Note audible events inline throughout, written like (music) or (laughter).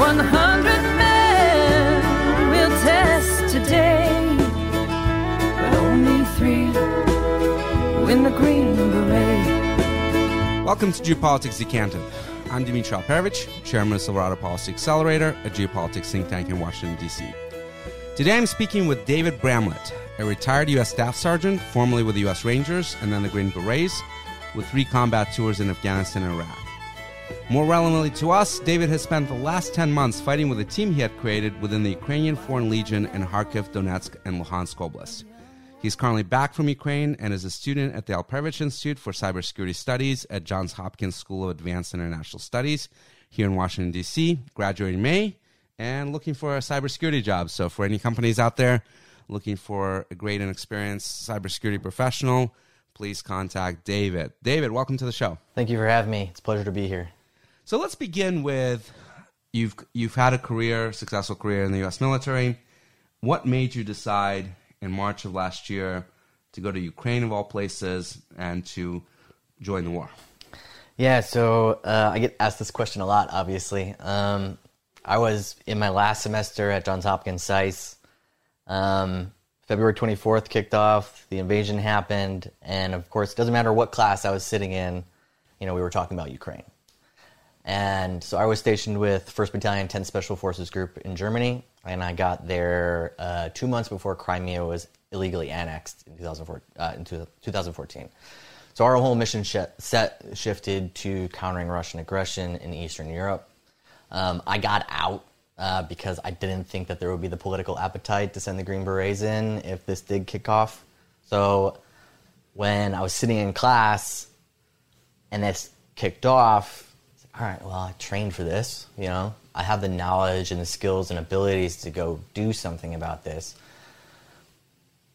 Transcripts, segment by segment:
100 men will test today, but only three win the Green Beret. Welcome to Geopolitics Decanted. I'm Dmitri Alperovitch, Chairman of Silverado Policy Accelerator, a geopolitics think tank in Washington, D.C. Today I'm speaking with David Bramlette, a retired U.S. Staff Sergeant, formerly with the U.S. Rangers and then the Green Berets, with three combat tours in Afghanistan and Iraq. More relevantly to us, David has spent the last 10 months fighting with a team he had created within the Ukrainian Foreign Legion in Kharkiv, Donetsk, and Luhansk Oblast. He's currently back from Ukraine and is a student at the Alperovitch Institute for Cybersecurity Studies at Johns Hopkins School of Advanced International Studies here in Washington, D.C., graduating May and looking for a cybersecurity job. So, for any companies out there looking for a great and experienced cybersecurity professional, please contact David. David, welcome to the show. Thank you for having me. It's a pleasure to be here. So, let's begin with you've you've had a career, successful career in the U.S. military. What made you decide in March of last year to go to Ukraine, of all places, and to join the war? Yeah, so uh, I get asked this question a lot, obviously. Um, I was in my last semester at Johns Hopkins SAIS. Um, February 24th kicked off, the invasion happened, and of course, it doesn't matter what class I was sitting in, you know, we were talking about Ukraine. And so I was stationed with 1st Battalion 10th Special Forces Group in Germany, and I got there uh, two months before Crimea was illegally annexed in, 2004, uh, in 2014. So our whole mission sh- set shifted to countering Russian aggression in Eastern Europe. Um, I got out uh, because I didn't think that there would be the political appetite to send the Green Berets in if this did kick off. So when I was sitting in class and this kicked off, all right, well, I trained for this, you know. I have the knowledge and the skills and abilities to go do something about this.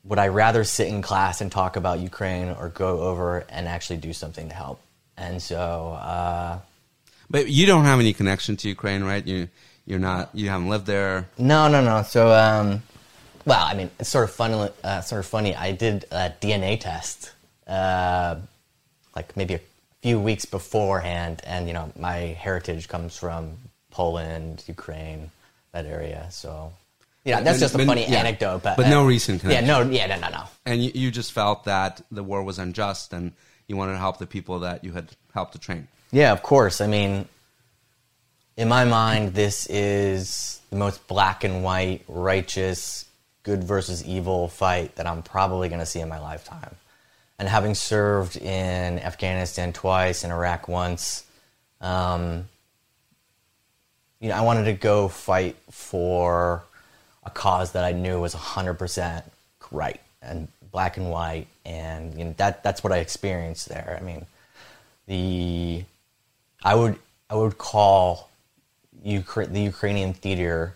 Would I rather sit in class and talk about Ukraine or go over and actually do something to help? And so. Uh, but you don't have any connection to Ukraine, right? You you're not you haven't lived there. No, no, no. So, um, well, I mean, it's sort of funny. Uh, sort of funny. I did a DNA test, uh, like maybe a few weeks beforehand, and you know, my heritage comes from Poland, Ukraine, that area. So, yeah, that's just a funny yeah, anecdote. But, but no uh, recent connection. Yeah, no, yeah, no, no, no. And you, you just felt that the war was unjust, and you wanted to help the people that you had helped to train. Yeah, of course. I mean, in my mind, this is the most black and white, righteous, good versus evil fight that I'm probably going to see in my lifetime. And having served in Afghanistan twice, in Iraq once, um, you know, I wanted to go fight for a cause that I knew was 100% right and black and white, and you know, that that's what I experienced there. I mean, the I would I would call Ukra- the Ukrainian theater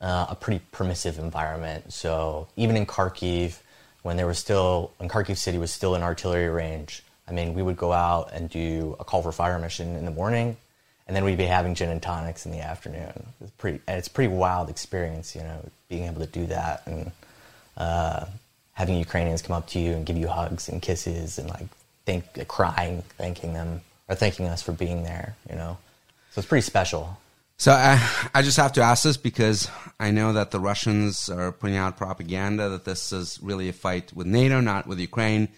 uh, a pretty permissive environment. So even in Kharkiv, when there was still when Kharkiv city was still in artillery range, I mean, we would go out and do a call for fire mission in the morning, and then we'd be having gin and tonics in the afternoon. It's pretty, and it's a pretty wild experience, you know, being able to do that and uh, having Ukrainians come up to you and give you hugs and kisses and like thank, crying, thanking them or thanking us for being there, you know. So it's pretty special. So I, I just have to ask this because I know that the Russians are putting out propaganda that this is really a fight with NATO, not with Ukraine.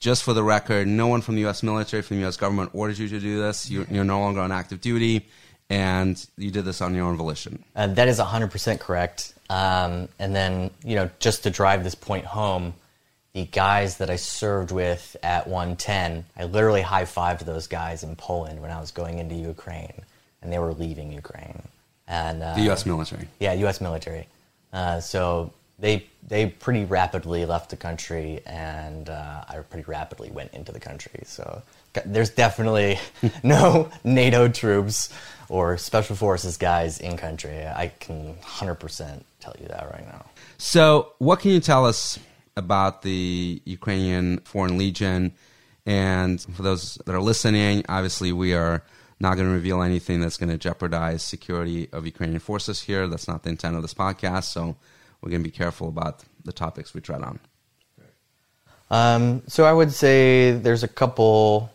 Just for the record, no one from the U.S. military, from the U.S. government ordered you to do this. You're, you're no longer on active duty, and you did this on your own volition. Uh, that is 100% correct. Um, and then, you know, just to drive this point home, the guys that I served with at 110, I literally high fived those guys in Poland when I was going into Ukraine and they were leaving Ukraine. And uh, the U.S. military. Yeah, U.S. military. Uh, so they they pretty rapidly left the country, and uh, I pretty rapidly went into the country. So there's definitely (laughs) no NATO troops or special forces guys in country. I can 100% tell you that right now. So, what can you tell us about the Ukrainian Foreign Legion? And for those that are listening, obviously we are not going to reveal anything that's going to jeopardize security of Ukrainian forces here. That's not the intent of this podcast. So we're going to be careful about the topics we tread on. Um, so I would say there's a couple.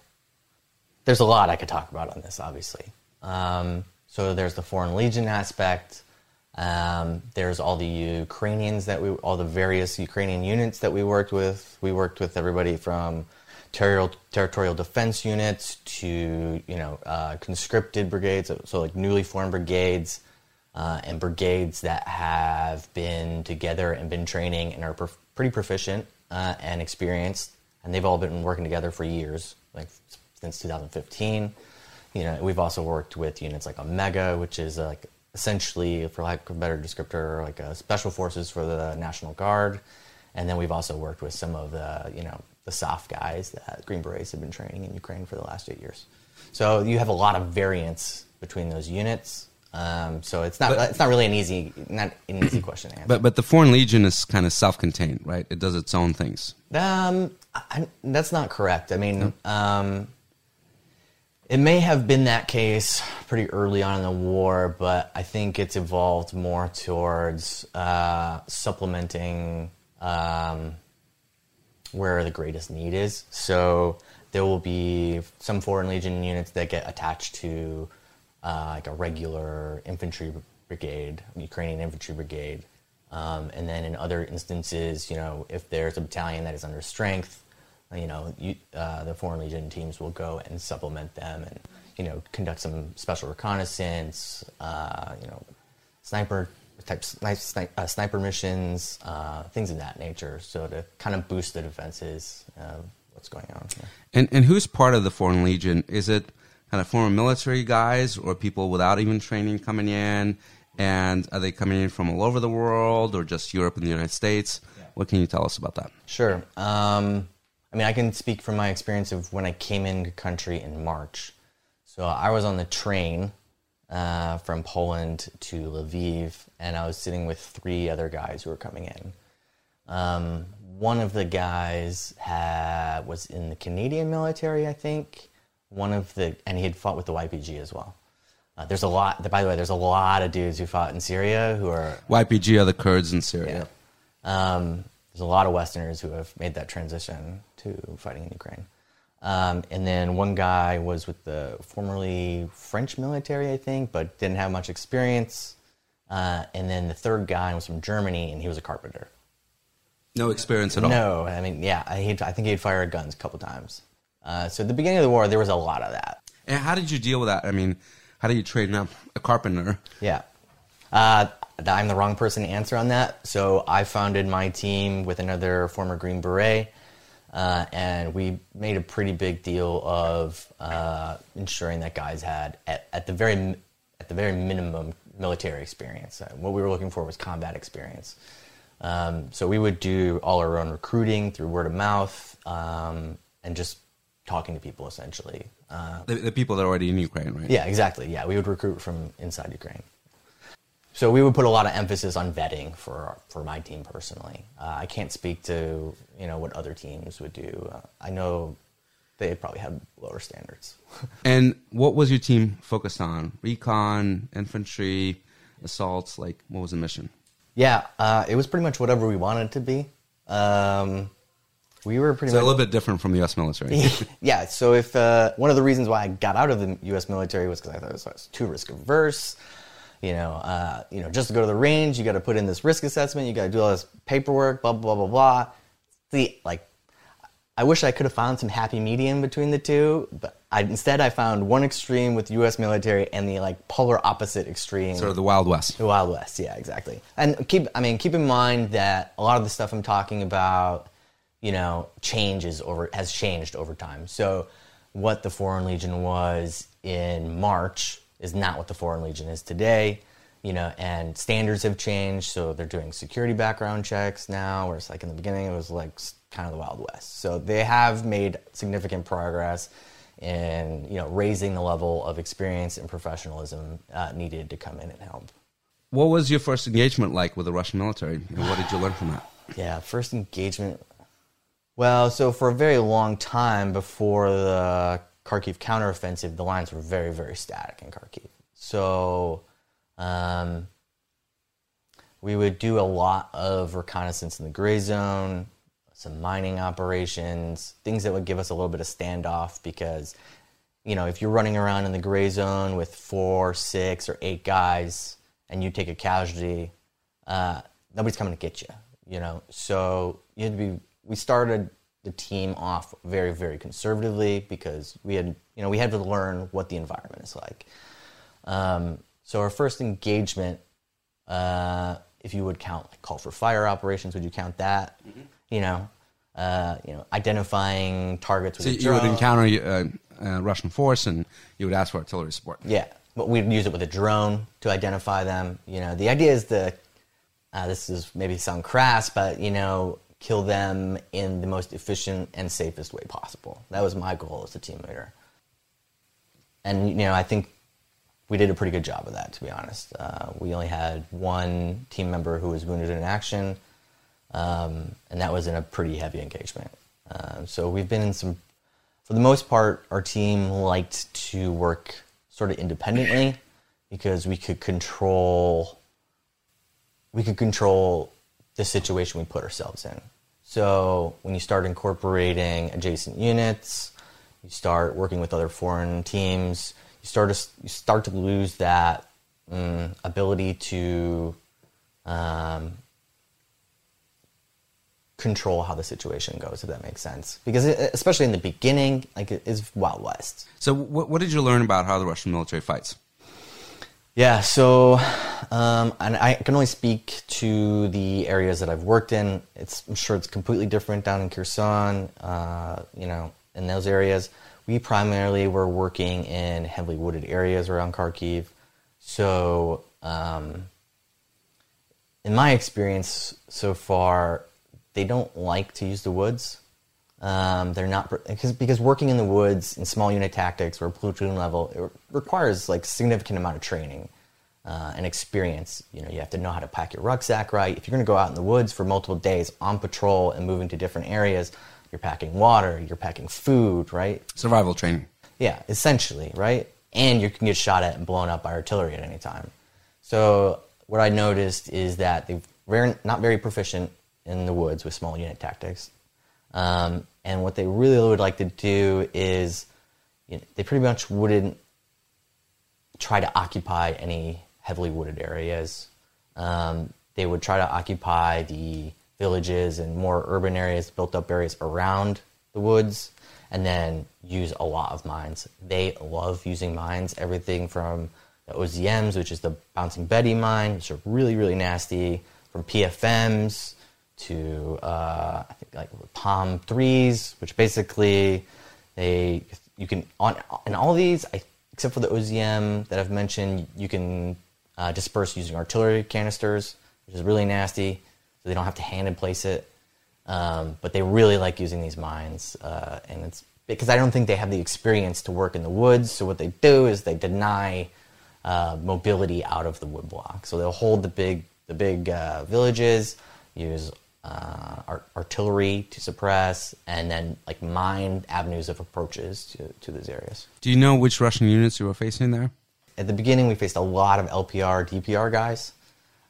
There's a lot I could talk about on this, obviously. Um, So there's the Foreign Legion aspect. Um, there's all the Ukrainians that we, all the various Ukrainian units that we worked with. We worked with everybody from territorial, territorial defense units to you know uh, conscripted brigades, so like newly formed brigades, uh, and brigades that have been together and been training and are prof- pretty proficient uh, and experienced, and they've all been working together for years, like since 2015. You know, we've also worked with units like Omega, which is like essentially, for lack of a better descriptor, like a special forces for the National Guard. And then we've also worked with some of the, you know, the soft guys that Green Berets have been training in Ukraine for the last eight years. So you have a lot of variance between those units. Um, so it's not But- it's not really an easy not an easy question to answer. But but the Foreign Legion is kind of self-contained, right? It does its own things. Um, I, that's not correct. I mean, um, it may have been that case pretty early on in the war, but I think it's evolved more towards uh, supplementing um, where the greatest need is. So there will be some Foreign Legion units that get attached to uh, like a regular infantry brigade, Ukrainian infantry brigade. Um, and then in other instances, you know, if there's a battalion that is under strength, you know, you, uh, the Foreign Legion teams will go and supplement them and, you know, conduct some special reconnaissance, uh, you know, sniper type sni- sni- uh, sniper missions, uh, things of that nature. So to kind of boost the defenses, of what's going on here. And and who's part of the Foreign Legion? Is it kind of former military guys or people without even training coming in? And are they coming in from all over the world or just Europe and the United States? What can you tell us about that? Sure. Um, I mean, I can speak from my experience of when I came into country in March. So I was on the train uh, from Poland to Lviv, and I was sitting with three other guys who were coming in. Um, one of the guys had, was in the Canadian military, I think. One of the, and he had fought with the YPG as well. Uh, there's a lot. By the way, there's a lot of dudes who fought in Syria who are YPG are the Kurds in Syria. um, there's a lot of Westerners who have made that transition to fighting in Ukraine. Um, and then one guy was with the formerly French military, I think, but didn't have much experience. Uh, and then the third guy was from Germany, and he was a carpenter. No experience at all. No, I mean, yeah, I, he'd, I think he'd fired guns a couple times. Uh, so at the beginning of the war, there was a lot of that. And how did you deal with that? I mean, how do you train up a carpenter? Yeah. Uh, I'm the wrong person to answer on that. So I founded my team with another former Green Beret, uh, and we made a pretty big deal of uh, ensuring that guys had, at, at the very at the very minimum, military experience. Uh, what we were looking for was combat experience. Um, so we would do all our own recruiting through word of mouth um, and just talking to people essentially. Uh, The, the people that are already in Ukraine, right? yeah, exactly. Yeah, we would recruit from inside Ukraine. So we would put a lot of emphasis on vetting for for my team personally. Uh, I can't speak to you know what other teams would do. Uh, I know they probably have lower standards. (laughs) And what was your team focused on? Recon, infantry, assaults? Like, what was the mission? yeah, uh, it was pretty much whatever we wanted it to be. Um, we were pretty So a little bit different from the U.S. military. (laughs) yeah. So if uh, one of the reasons why I got out of the U.S. military was because I thought it was too risk averse. You know, uh, you know, just to go to the range, you got to put in this risk assessment. You got to do all this paperwork. Blah blah blah blah blah. The like, I wish I could have found some happy medium between the two, but I, instead I found one extreme with U.S. military and the like polar opposite extreme. sort of the Wild West. The Wild West, yeah, exactly. And keep, I mean, keep in mind that a lot of the stuff I'm talking about, you know, changes over has changed over time. So, what the Foreign Legion was in March is not what the Foreign Legion is today. You know, and standards have changed. So they're doing security background checks now, whereas like in the beginning it was like kind of the Wild West. So they have made significant progress in you know raising the level of experience and professionalism uh, needed to come in and help. What was your first engagement like with the Russian military? And what did you learn from that? Yeah, first engagement. Well, so for a very long time before the Kharkiv counteroffensive, the lines were very, very static in Kharkiv. So um, we would do a lot of reconnaissance in the gray zone, some mining operations, things that would give us a little bit of standoff because, you know, if you're running around in the gray zone with four, six, or eight guys, and you take a casualty, uh, nobody's coming to get you. You know, so you had to be. We started the team off very, very conservatively because we had, you know, we had to learn what the environment is like. Um, so our first engagement, uh, if you would count like call for fire operations, would you count that? You know, uh, you know, identifying targets with So you would encounter uh, a Russian force and you would ask for artillery support. Yeah, but we'd use it with a drone to identify them. You know, the idea is to, uh, this is maybe sound crass, but you know, kill them in the most efficient and safest way possible. That was my goal as a team leader. And you know, I think we did a pretty good job of that. To be honest, uh, we only had one team member who was wounded in action, um, and that was in a pretty heavy engagement. Uh, so we've been in some for the most part, our team liked to work sort of independently because we could control we could control the situation we put ourselves in. So when you start incorporating adjacent units, you start working with other foreign teams, you start to, you start to lose that mm, ability to um, control how the situation goes, if that makes sense. Because it, especially in the beginning, like it is Wild West. So what, what did you learn about how the Russian military fights? Yeah, so um, and I can only speak to the areas that I've worked in. It's I'm sure it's completely different down in Kherson. Uh, you know, in those areas, we primarily were working in heavily wooded areas around Kharkiv. So, um, in my experience so far, they don't like to use the woods. Um, they're not because because working in the woods in small unit tactics or platoon level it requires like significant amount of training uh, and experience. You know, you have to know how to pack your rucksack right. If you're going to go out in the woods for multiple days on patrol and moving to different areas, you're packing water, you're packing food, right? Survival training. Yeah, essentially, right? And you can get shot at and blown up by artillery at any time. So what I noticed is that they're not very proficient in the woods with small unit tactics. Um, and what they really would like to do is you know, they pretty much wouldn't try to occupy any heavily wooded areas. Um, they would try to occupy the villages and more urban areas, built up areas around the woods, and then use a lot of mines. They love using mines, everything from the OZMs, which is the bouncing Betty mine, which are really, really nasty, from PFMs to uh, I think like POM threes, which basically they you can on in all these, I, except for the OZM that I've mentioned, you can uh, disperse using artillery canisters, which is really nasty, so they don't have to hand and place it. Um, but they really like using these mines, uh, and it's because I don't think they have the experience to work in the woods. So what they do is they deny uh, mobility out of the wood block. So they'll hold the big the big uh, villages, use uh, art- artillery to suppress, and then like mine avenues of approaches to, to these areas. Do you know which Russian units you were facing there? At the beginning, we faced a lot of LPR, DPR guys.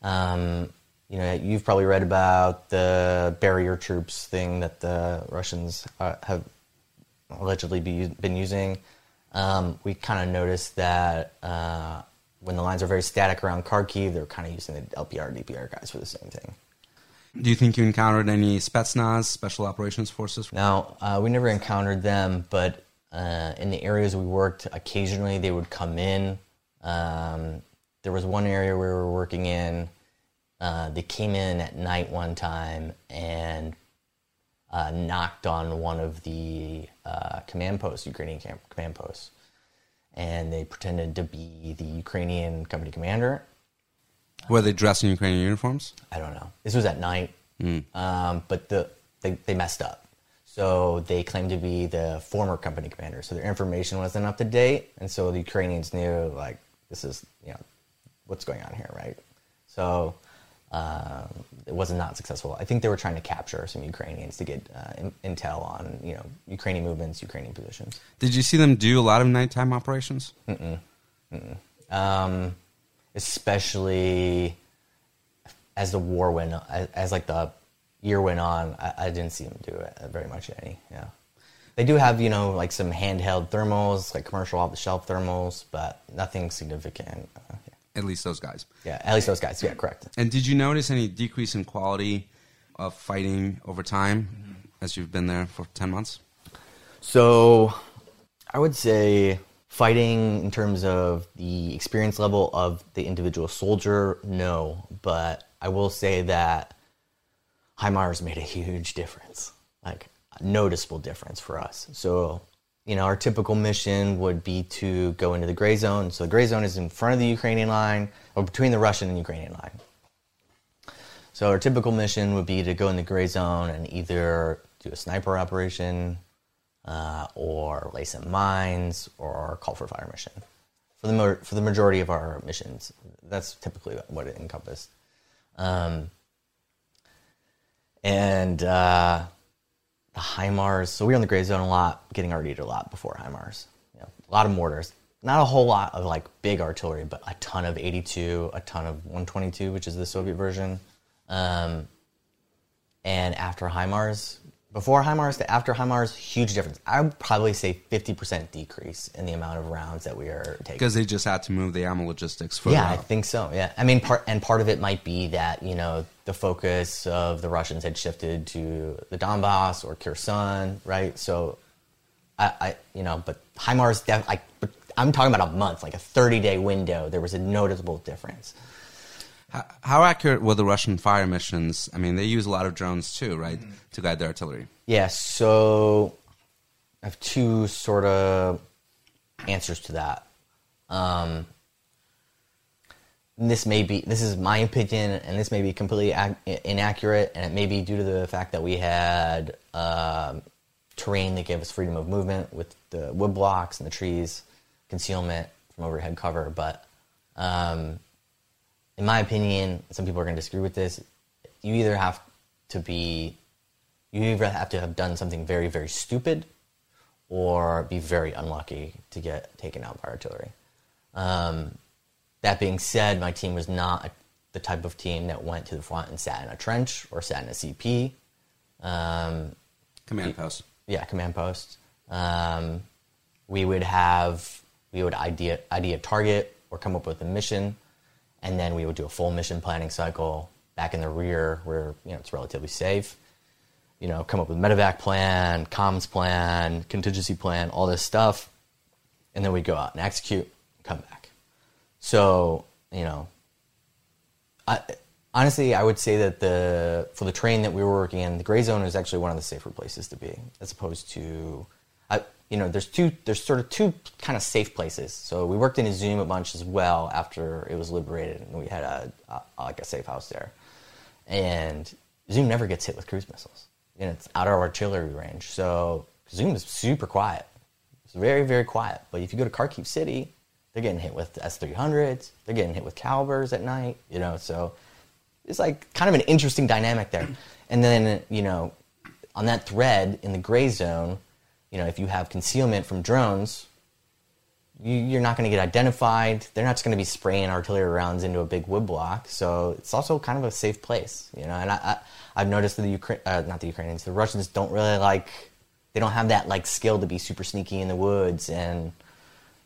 Um, you know, you've probably read about the barrier troops thing that the Russians uh, have allegedly be, been using. Um, we kind of noticed that uh, when the lines are very static around Kharkiv, they're kind of using the LPR, DPR guys for the same thing. Do you think you encountered any Spetsnaz, Special Operations Forces? Now, uh, we never encountered them, but uh, in the areas we worked, occasionally they would come in. Um, there was one area we were working in. Uh, they came in at night one time and uh, knocked on one of the uh, command posts, Ukrainian camp, command posts, and they pretended to be the Ukrainian company commander. Were they dressed in Ukrainian uniforms? I don't know. This was at night, um, but the they, they messed up. So they claimed to be the former company commander. So their information wasn't up to date, and so the Ukrainians knew like this is you know what's going on here, right? So um, it was not successful. I think they were trying to capture some Ukrainians to get uh, in, intel on you know Ukrainian movements, Ukrainian positions. Did you see them do a lot of nighttime operations? um, especially as the war went as, as like the year went on I, I didn't see him do it very much any yeah They do have, you know, like some handheld thermals, like commercial off the shelf thermals, but nothing significant. Uh, yeah. At least those guys. yeah, at least those guys. Yeah, correct. And did you notice any decrease in quality of fighting over time as you've been there for 10 months? So, I would say fighting in terms of the experience level of the individual soldier, no. But I will say that HIMARS made a huge difference, like a noticeable difference for us. So, you know, our typical mission would be to go into the gray zone. So the gray zone is in front of the Ukrainian line, or between the Russian and Ukrainian line. So our typical mission would be to go in the gray zone and either do a sniper operation, uh, or some mines, or call for fire mission. For the mo- for the majority of our missions, that's typically what it encompassed. Um, and uh, the HIMARS. So we were in the gray zone a lot, getting RD'd a lot before HIMARS. You know, a lot of mortars. Not a whole lot of like big artillery, but a ton of 82, a ton of 122, which is the Soviet version. Um, and after HIMARS, before HIMARS to after HIMARS, huge difference. I would probably say 50% decrease in the amount of rounds that we are taking. Because they just had to move the ammo logistics further Yeah, I think so. Yeah, I mean, part and part of it might be that you know the focus of the Russians had shifted to the Donbass or Kherson, right? So, I, I you know, but HIMARS, def- but I'm talking about a month, like a 30 day window. There was a noticeable difference. How, how accurate were the Russian fire missions? I mean, they use a lot of drones too, right, to guide their artillery. Yeah, so I have two sort of answers to that. Um, this may be this is my opinion, and this may be completely ac- inaccurate, and it may be due to the fact that we had um, terrain that gave us freedom of movement with the wood blocks and the trees, concealment from overhead cover. But um, in my opinion, some people are going to disagree with this. You either have to be you either have to have done something very, very stupid or be very unlucky to get taken out by artillery. Um, that being said, my team was not the type of team that went to the front and sat in a trench or sat in a CP. Um, Command post. yeah, command post. Um, we would have we would idea idea target or come up with a mission, and then we would do a full mission planning cycle back in the rear where you know it's relatively safe. You know, come up with medevac plan, comms plan, contingency plan, all this stuff, and then we go out and execute, come back. So you know, I, honestly, I would say that the for the train that we were working in, the gray zone is actually one of the safer places to be, as opposed to, you know, there's two, there's sort of two kind of safe places. So we worked in Izum a bunch as well after it was liberated, and we had a, a like a safe house there, and Izum never gets hit with cruise missiles. and it's out of artillery range, so Izum is super quiet. It's very, very quiet. But if you go to Kharkiv City, they're getting hit with S-300s. They're getting hit with Kalibrs at night. You know, so it's like kind of an interesting dynamic there. And then you know, on that thread in the gray zone, you know, if you have concealment from drones, you, you're not going to get identified. They're not just going to be spraying artillery rounds into a big wood block. So it's also kind of a safe place, you know. And I, I I've noticed that the Ukraine, uh, not the Ukrainians, the Russians don't really like. They don't have that like skill to be super sneaky in the woods, and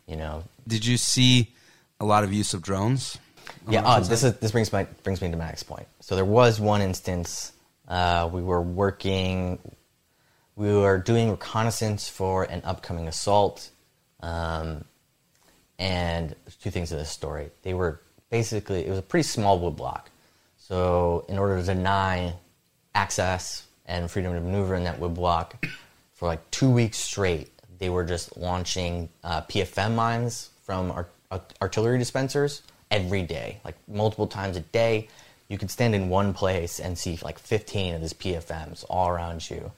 you know, Did you see a lot of use of drones? yeah, uh, this is this brings my brings me to my next point. So there was one instance uh, we were working, we were doing reconnaissance for an upcoming assault, um, and two things to this story. They were basically it was a pretty small woodblock. so in order to deny access and freedom to maneuver in that woodblock for like two weeks straight, they were just launching uh, PFM mines from art- artillery dispensers every day, like multiple times a day. You could stand in one place and see like 15 of these PFMs all around you.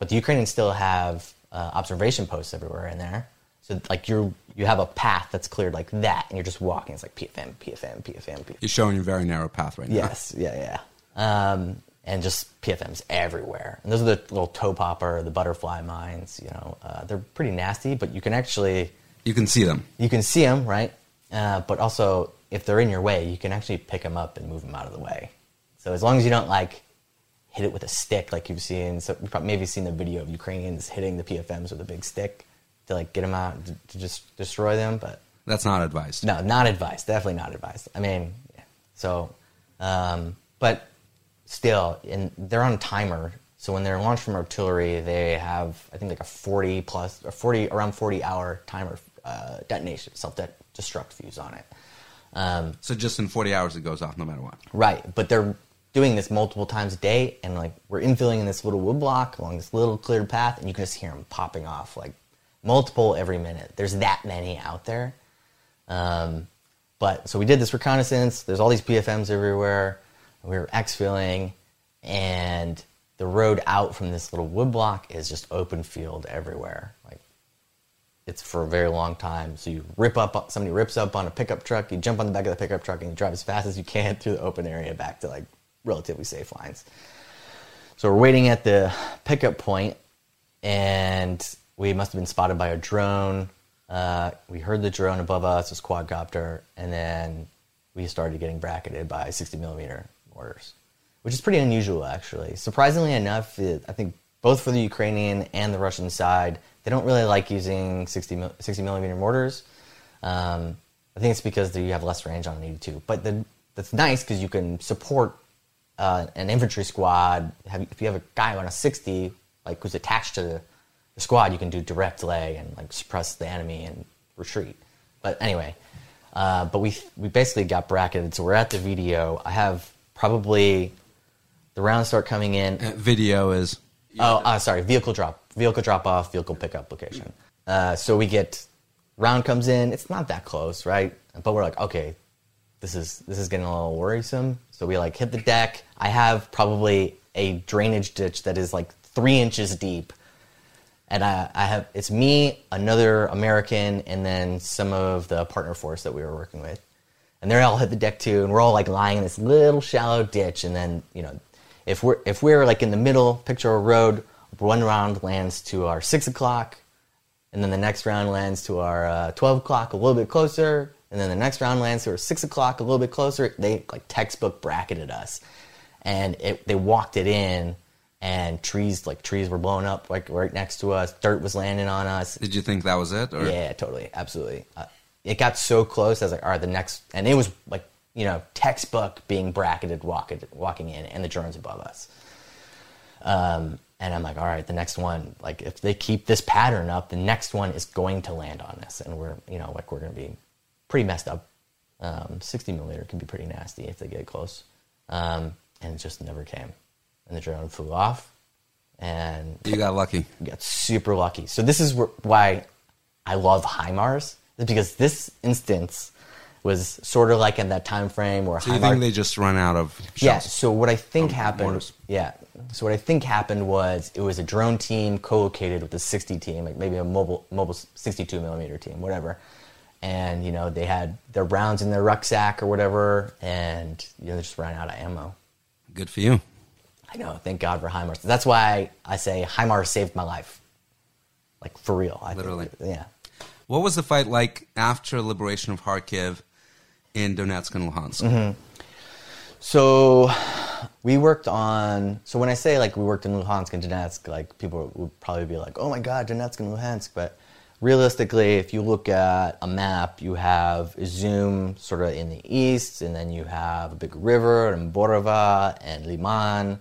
But the Ukrainians still have uh, observation posts everywhere in there. So like you're you have a path that's cleared like that, and you're just walking. It's like PFM, PFM, PFM, PFM. You're showing a very narrow path right now. Yes, yeah, yeah. Um, and just PFMs everywhere. And those are the little toe popper, the butterfly mines. You know, uh, they're pretty nasty, but you can actually You can see them. you can see them, right? Uh, but also, if they're in your way, you can actually pick them up and move them out of the way. So as long as you don't like hit it with a stick, like you've seen. So you've probably maybe seen the video of Ukrainians hitting the PFMs with a big stick to like get them out to, just destroy them. But That's not advised. no, not advised. Definitely not advised. I mean, yeah. so, um, but still, and they're on a timer. So when they're launched from artillery, they have I think like a forty plus or forty around forty hour timer uh, detonation self destruct fuse on it. Um, So just in 40 hours, it goes off no matter what. Right, but they're doing this multiple times a day, and like we're infilling in this little wood block along this little cleared path, and you can just hear them popping off like multiple every minute. There's that many out there. Um, but so we did this reconnaissance. There's all these PFMs everywhere. We were exfilling, and the road out from this little wood block is just open field everywhere. Like it's for a very long time. So you rip up, somebody rips up on a pickup truck, you jump on the back of the pickup truck, and you drive as fast as you can (laughs) through the open area back to like relatively safe lines. So we're waiting at the pickup point, and we must have been spotted by a drone. Uh, we heard the drone above us, this quadcopter, and then we started getting bracketed by 60 millimeter mortars, which is pretty unusual actually. Surprisingly enough, it, I think both for the Ukrainian and the Russian side, they don't really like using 60, 60 millimeter mortars. Um, I think it's because you have less range on an 82. But the, that's nice because you can support uh, an infantry squad. Have, if you have a guy on a 60, like who's attached to the, the squad, you can do direct lay and like suppress the enemy and retreat. But anyway, uh, but we we basically got bracketed. So we're at the video. I have probably the rounds start coming in. Video is Oh, uh, sorry, vehicle drop, vehicle drop off, vehicle pickup location. Uh, so we get round comes in. It's not that close, right? But we're like, okay, this is this is getting a little worrisome. So we like hit the deck. I have probably a drainage ditch that is like three inches deep, and I, I have it's me, another American, and then some of the partner force that we were working with, and they're all hit the deck too, and we're all like lying in this little shallow ditch, and then you know, if we're if we're like in the middle, picture a road, one round lands to our six o'clock, and then the next round lands to our uh, 12 o'clock a little bit closer and then the next round lands to our 6 o'clock a little bit closer they like textbook bracketed us and it, they walked it in and trees like trees were blown up like right next to us dirt was landing on us Did you think that was it? Or? yeah totally absolutely uh, it got so close i was like all right the next and it was like you know textbook being bracketed walking, walking in and the drones above us um, and I'm like, all right, the next one, like if they keep this pattern up, the next one is going to land on us, and we're, you know, like we're going to be pretty messed up. Um, 60 millimeter can be pretty nasty if they get close, um, and it just never came, and the drone flew off, and You got lucky. got super lucky. So this is wh- why I love HIMARS, is because this instance was sort of like in that time frame where So you think they just run out of shells? yeah. So what I think happened, mortars. yeah. So what I think happened was it was a drone team co-located with a 60 team, like maybe a mobile mobile 62 millimeter team, whatever. And you know they had their rounds in their rucksack or whatever, and you know they just ran out of ammo. Good for you. I know. Thank God for HIMARS. That's why I say HIMARS saved my life, like for real. I think- Literally. yeah. What was the fight like after liberation of Kharkiv in Donetsk and Luhansk? Mm-hmm. So we worked on. So when I say like we worked in Luhansk and Donetsk, like people would probably be like, "Oh my God, Donetsk and Luhansk," but realistically, if you look at a map, you have Izum sort of in the east, and then you have a big river and Borova and Lyman,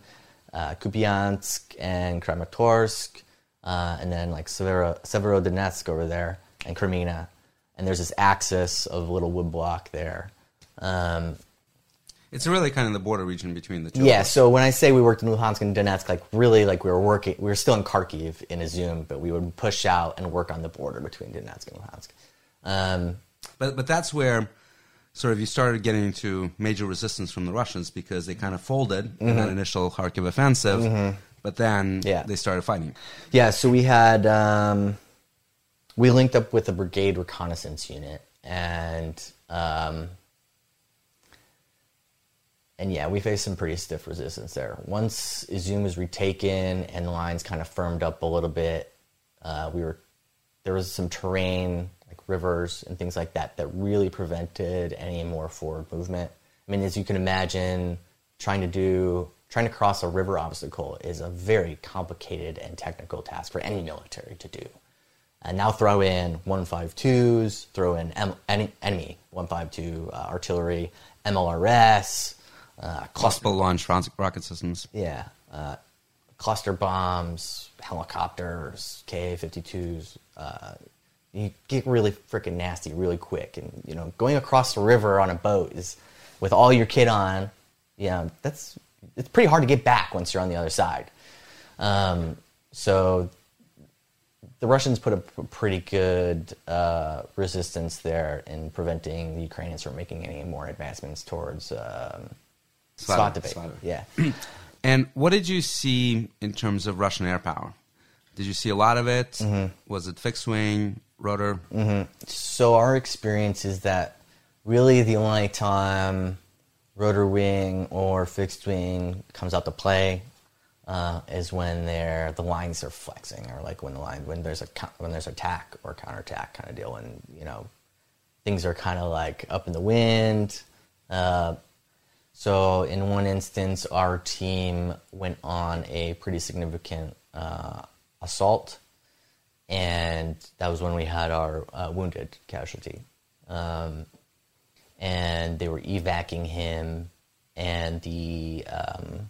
uh, Kupiansk and Kramatorsk, uh, and then like Severo, Severodonetsk over there and Kreminna, and there's this axis of little wood block there. Um, It's really kind of the border region between the two. yeah, so when I say we worked in Luhansk and Donetsk, like really, like we were working, we were still in Kharkiv in Izum, but we would push out and work on the border between Donetsk and Luhansk. Um, But but that's where sort of you started getting into major resistance from the Russians because they kind of folded in that initial Kharkiv offensive, but then Mm-hmm. Yeah. they started fighting. yeah, so we had um, we linked up with a brigade reconnaissance unit, and um, and yeah, we faced some pretty stiff resistance there. Once Izum was retaken and the lines kind of firmed up a little bit, uh, we were there was some terrain like rivers and things like that that really prevented any more forward movement. I mean, as you can imagine, trying to do trying to cross a river obstacle is a very complicated and technical task for any military to do. And now throw in 152s, throw in M- enemy 152 uh, artillery, MLRS, uh, cluster, launch ro- rocket systems. yeah, uh, cluster bombs, helicopters, Ka 52s. Uh, you get really freaking nasty really quick. And, you know, going across the river on a boat is, with all your kit on, you know, that's, it's pretty hard to get back once you're on the other side. Um, so the Russians put a p- pretty good uh, resistance there in preventing the Ukrainians from making any more advancements towards um, Svatove. Slava. Yeah. (clears throat) And what did you see in terms of Russian air power? Did you see a lot of it? Mm-hmm. Was it fixed wing, rotor? So our experience is that really the only time rotor wing or fixed wing comes out to play uh, is when they're the lines are flexing, or like when the line when there's a when there's attack or counterattack kind of deal, and you know things are kind of like up in the wind. Uh, so in one instance, our team went on a pretty significant uh, assault, and that was when we had our uh, wounded casualty. Um, and they were evacing him, and the um,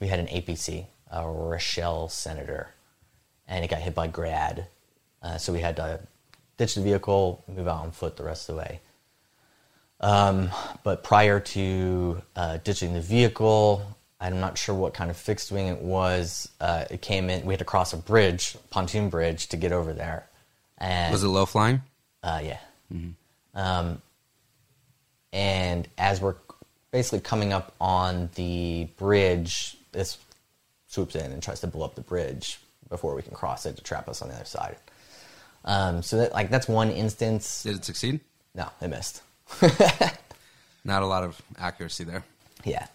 we had an APC, a Roshel Senator, and it got hit by Grad, uh, so we had to ditch the vehicle, move out on foot the rest of the way. Um, but prior to uh, ditching the vehicle, I'm not sure what kind of fixed wing it was. Uh, it came in. We had to cross a bridge, pontoon bridge, to get over there. And Was it low flying? uh, yeah. Um, and as we're basically coming up on the bridge, this swoops in and tries to blow up the bridge before we can cross it to trap us on the other side. Um, so that like that's one instance. Did it succeed? No, it missed. (laughs) Not a lot of accuracy there. Yeah.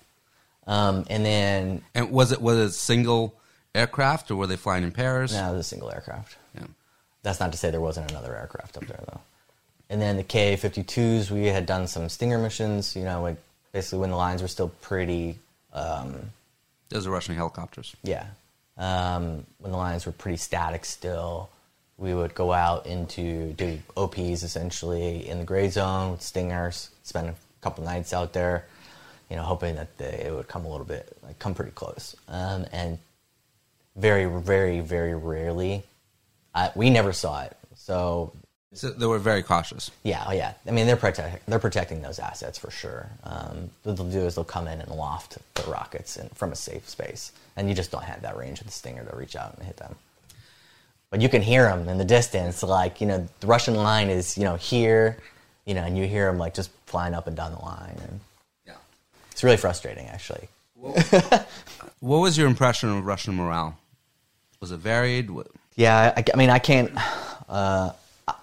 Um, and then And was it was it single aircraft or were they flying in pairs? now it was a single aircraft. Yeah. That's not to say there wasn't another aircraft up there though. And then the Ka 52s, we had done some Stinger missions, you know, like basically when the lines were still pretty, um, Those are Russian helicopters. yeah, um, when the lines were pretty static still, we would go out into do OPs essentially in the gray zone with Stingers, spend a couple nights out there, you know, hoping that it would come a little bit, like come pretty close. Um, and very, very, very rarely, I, we never saw it. So So they were very cautious. yeah, oh yeah. I mean, they're protect, they're protecting those assets for sure. Um, what they'll do is they'll come in and loft the rockets in, from a safe space, and you just don't have that range of the Stinger to reach out and hit them. But you can hear them in the distance, like you know, the Russian line is you know here, you know, and you hear them like just flying up and down the line, and Yeah. it's really frustrating actually. (laughs) What was your impression of Russian morale? Was it varied? Yeah, I, I mean, I can't. Uh,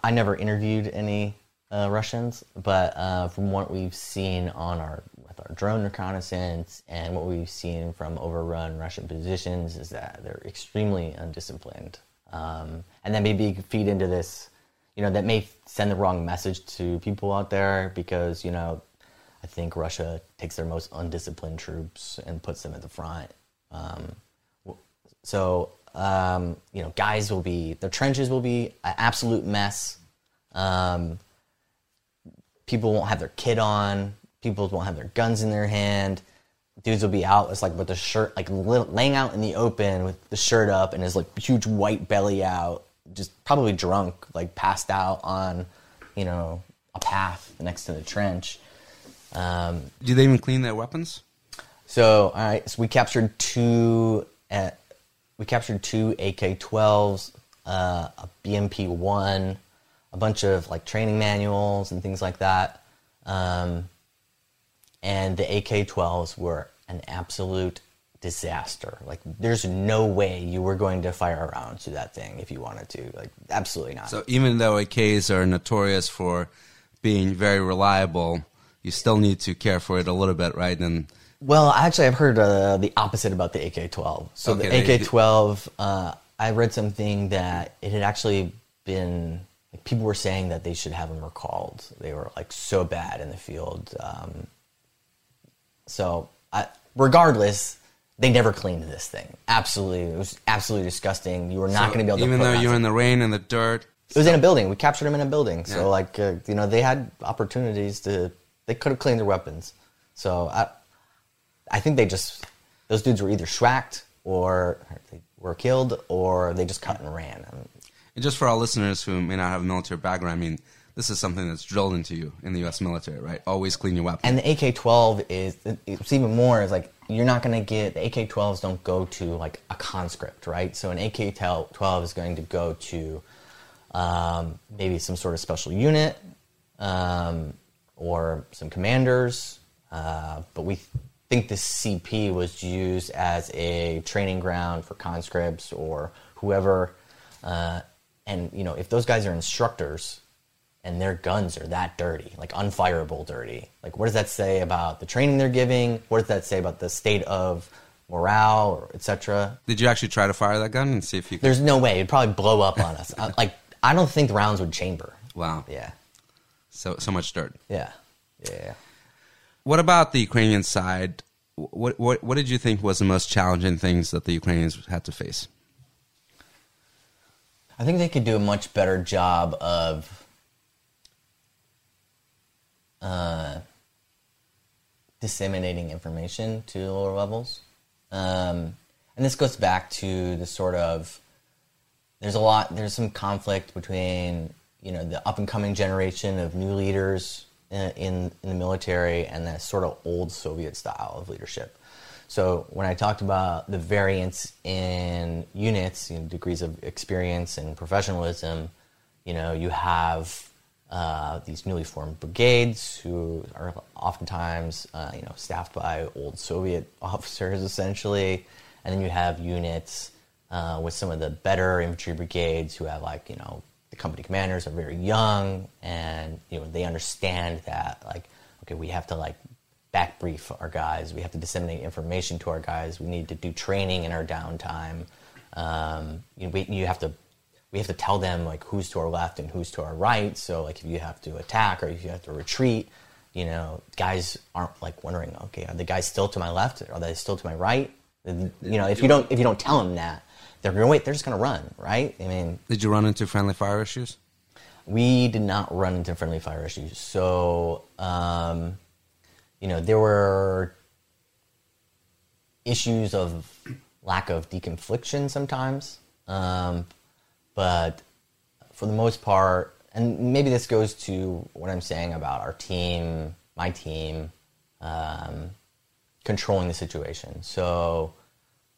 I- never interviewed any uh, Russians, but uh, from what we've seen on our with our drone reconnaissance and what we've seen from overrun Russian positions is that they're extremely undisciplined, um, and then maybe feed into this. You know, that may send the wrong message to people out there because you know, I think Russia takes their most undisciplined troops and puts them at the front. Um, so, um, you know, guys will be, their trenches will be an absolute mess. Um, people won't have their kit on. People won't have their guns in their hand. Dudes will be out. It's like with the shirt, like li- laying out in the open with the shirt up and his like huge white belly out, just probably drunk, like passed out on, you know, a path next to the trench. Um, Do they even clean their weapons? so, all right, so we captured two. At, we captured two AK-12s, uh, a BMP-1, a bunch of like training manuals and things like that. Um, and the AK-12s were an absolute disaster. Like, there's no way you were going to fire a round to that thing if you wanted to. Like, absolutely not. So even though AKs are notorious for being very reliable, you still need to care for it a little bit, right? And Well, actually, I've heard uh, the opposite about the AK-12. So Okay, the AK-12, uh, I read something that it had actually been like people were saying that they should have them recalled. They were like so bad in the field. Um, so, I, regardless, they never cleaned this thing. Absolutely, it was absolutely disgusting. You were not So going to be able to. even though you're in. in the rain and the dirt. It was in a building. We captured them in a building. Yeah. So like uh, you know they had opportunities to they could have cleaned their weapons. So I I think they just those dudes were either schwacked or they were killed or they just cut and ran. And just for our listeners who may not have a military background, I mean, this is something that's drilled into you in the U.S. military, right? Always clean your weapon. and the AK-12 is it's even more is like you're not going to get the AK-12s don't go to like a conscript, right? So an AK-12 is going to go to um, maybe some sort of special unit um, or some commanders, uh, but we think this CP was used as a training ground for conscripts or whoever. Uh, and you know, if those guys are instructors and their guns are that dirty, like unfireable dirty, like what does that say about the training they're giving? What does that say about the state of morale, or etc.? Did you actually try to fire that gun and see if you could? There's no way it'd probably blow up on us. I, like I don't think the rounds would chamber. Wow. Yeah, So so much dirt. yeah, yeah. What about the Ukrainian side? What what what did you think was the most challenging things that the Ukrainians had to face? I think they could do a much better job of uh, disseminating information to lower levels. Um, and this goes back to the sort of there's a lot there's some conflict between you know the up and coming generation of new leaders in, in in the military and that sort of old Soviet style of leadership. So when I talked about the variance in units, you know, degrees of experience and professionalism, you know, you have uh, these newly formed brigades who are oftentimes, uh, you know, staffed by old Soviet (laughs) officers essentially, and then you have units uh, with some of the better infantry brigades who have like, you know, the company commanders are very young and you know they understand that like, okay, we have to like back brief our guys. We have to disseminate information to our guys. We need to do training in our downtime. Um, you, know, we, you have to we have to tell them like who's to our left and who's to our right. So like if you have to attack or if you have to retreat, you know, guys aren't like wondering, okay, are the guys still to my left? Are they still to my right? You know, if you don't if you don't tell them that, they're going to wait. They're just going to run, right? I mean, Did you run into friendly fire issues? we did not run into friendly fire issues. So, um, you know, there were issues of lack of deconfliction sometimes, um, but for the most part, and maybe this goes to what I'm saying about our team, my team, um, controlling the situation. So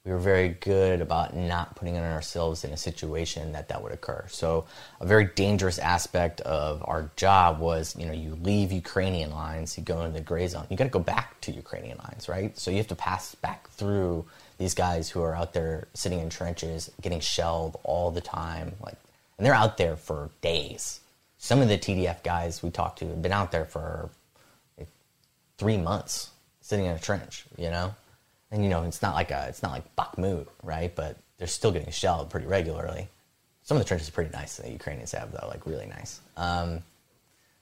we were very good about not putting ourselves in a situation that that would occur. So a very dangerous aspect of our job was, you know, you leave Ukrainian lines, you go into the gray zone. You got to go back to Ukrainian lines, right? So you have to pass back through these guys who are out there sitting in trenches, getting shelled all the time, like, and they're out there for days. Some of the TDF guys we talked to have been out there for like, three months, sitting in a trench, you know and you know it's not like a it's not like Bakhmut, right? But they're still getting shelled pretty regularly. Some of the trenches are pretty nice. The Ukrainians have though, like really nice. Um,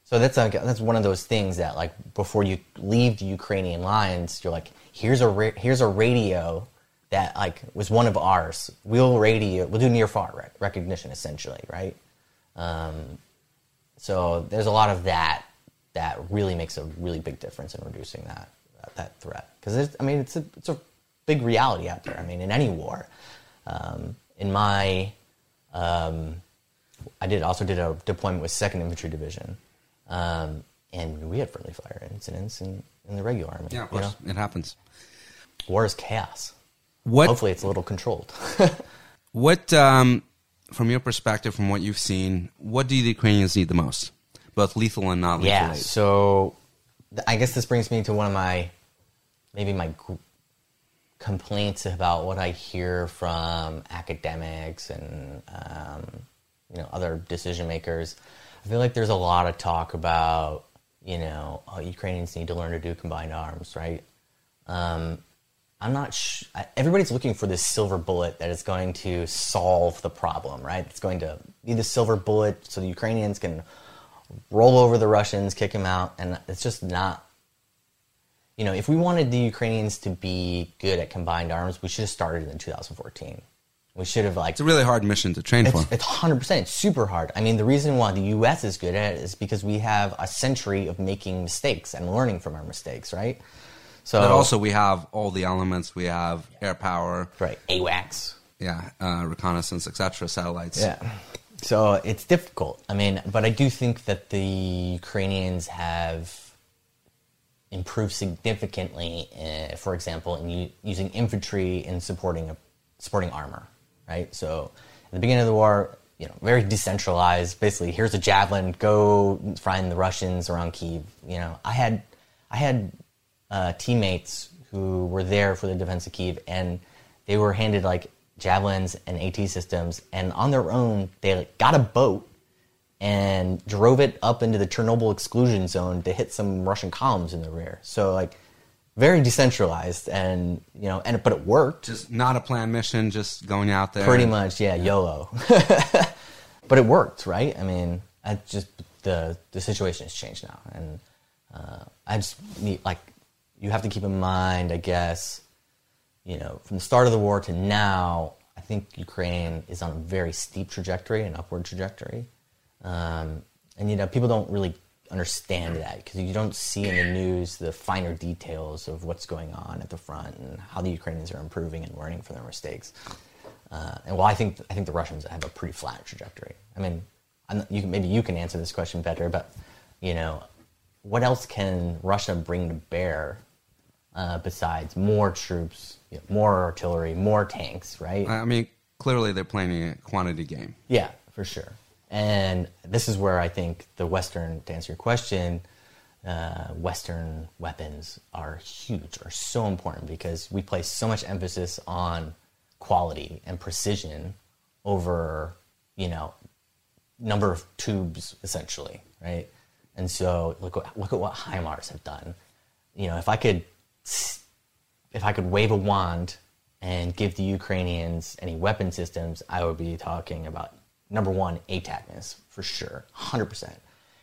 so that's like that's one of those things that like before you leave the Ukrainian lines, you're like, here's a ra- here's a radio that like was one of ours. We'll radio, we'll do near far rec- recognition essentially, right? Um, so there's a lot of that that really makes a really big difference in reducing that that threat because I mean it's a it's a big reality out there. I mean in any war. Um, in my um, I did also did a deployment with Second Infantry Division, um, and we had friendly fire incidents in, in the regular army. Yeah, of you know? It happens. war is chaos. What Hopefully, it's a little controlled. (laughs) what um, from your perspective, from what you've seen, what do the Ukrainians need the most, both lethal and non lethal yeah. aid? So, th- I guess this brings me to one of my maybe my complaints about what I hear from academics and um, you know other decision makers. I feel like there's a lot of talk about you know oh, Ukrainians need to learn to do combined arms, right? Um, I'm not. Sh- everybody's looking for this silver bullet that is going to solve the problem, right? It's going to be the silver bullet so the Ukrainians can roll over the Russians, kick them out, and it's just not. you know, if we wanted the Ukrainians to be good at combined arms, we should have started in 2014. We should have like It's a really hard mission to train for. it's, it's 100% it's super hard. I mean, the reason why the US is good at it is because we have a century of making mistakes and learning from our mistakes, right? So But also, we have all the elements. We have air power, right, AWACS. yeah, uh, reconnaissance, etc., satellites. Yeah. So it's difficult. I mean, but I do think that the Ukrainians have improved significantly, uh, for example, in u- using infantry in supporting a, supporting armor, right? So at the beginning of the war, you know, very decentralized. Basically, here's a javelin, go find the Russians around Kiev. You know, I had I had uh, teammates who were there for the defense of Kiev, and they were handed like javelins and AT systems, and on their own, they like, got a boat and drove it up into the Chernobyl exclusion zone to hit some Russian columns in the rear. So like very decentralized, and you know, and but it worked. Just not a planned mission, just going out there. Pretty much, yeah, YOLO. (laughs) but it worked, right? I mean, I just the the situation has changed now, and uh, I just need like you have to keep in mind, I guess, you know, from the start of the war to now, I think Ukraine is on a very steep trajectory, an upward trajectory, um, and you know, people don't really understand that because you don't see in the news the finer details of what's going on at the front and how the Ukrainians are improving and learning from their mistakes. Uh, and well, I think I think the Russians have a pretty flat trajectory. I mean, you, can- maybe you can answer this question better, but you know, what else can Russia bring to bear uh, besides more troops, you know, more artillery, more tanks, right? I mean, clearly they're playing a quantity game. Yeah, for sure. And this is where I think the Western, to answer your question, uh, Western weapons are huge, are so important because we place so much emphasis on quality and precision over, you know, number of tubes essentially, right? And so look look at what HIMARS have done. You know, if I could if I could wave a wand and give the Ukrainians any weapon systems, I would be talking about number one, ATACMS for sure, 100%.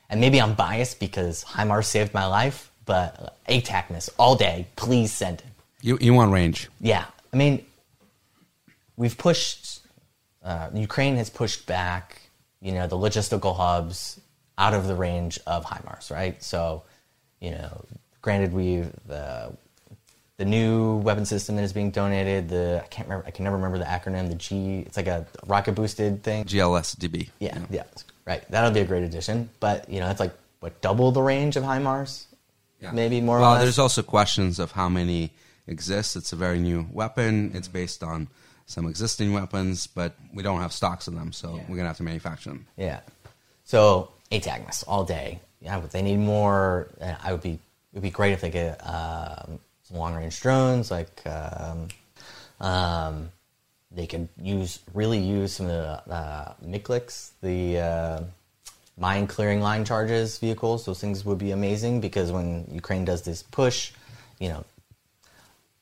And maybe I'm biased because HIMARS saved my life, but ATACMS all day, please send it. You you want range? Yeah, I mean, we've pushed. Uh, Ukraine has pushed back, you know, the logistical hubs out of the range of HIMARS, right? So, you know, granted, we've the the new weapon system that is being donated. The I can't remember. I can never remember the acronym. The G. It's like a rocket boosted thing. GLSDB. Yeah, yeah, right. That'll be a great addition. But you know, it's like what double the range of HIMARS, Yeah. maybe more. Well, or less. there's also questions of how many exist. It's a very new weapon. It's based on some existing weapons, but we don't have stocks of them, so Yeah. we're gonna have to manufacture them. Yeah. So ATACMS all day. Yeah, but they need more. I would be. It would be great if they get um, some long range drones. Like um, um, they could use really use some of the uh, the uh, mine clearing line charges vehicles. Those things would be amazing because when Ukraine does this push, you know,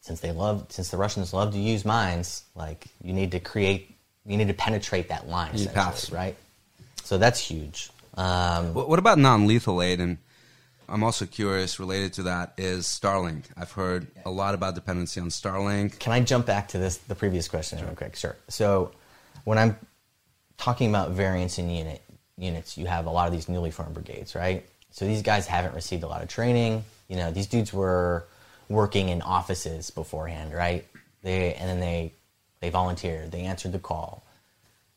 since they love since the Russians love to use mines, like you need to create you need to penetrate that line essentially, right? So that's huge. Um, What what about non-lethal aid? And I'm also curious related to that is Starlink. I've heard a lot about dependency on Starlink. can I jump back to this the previous question real quick? Sure. So when I'm talking about variance in unit units, you have a lot of these newly formed brigades, right? So these guys haven't received a lot of training. You know, these dudes were working in offices beforehand, right? They and then they they volunteered, they answered the call.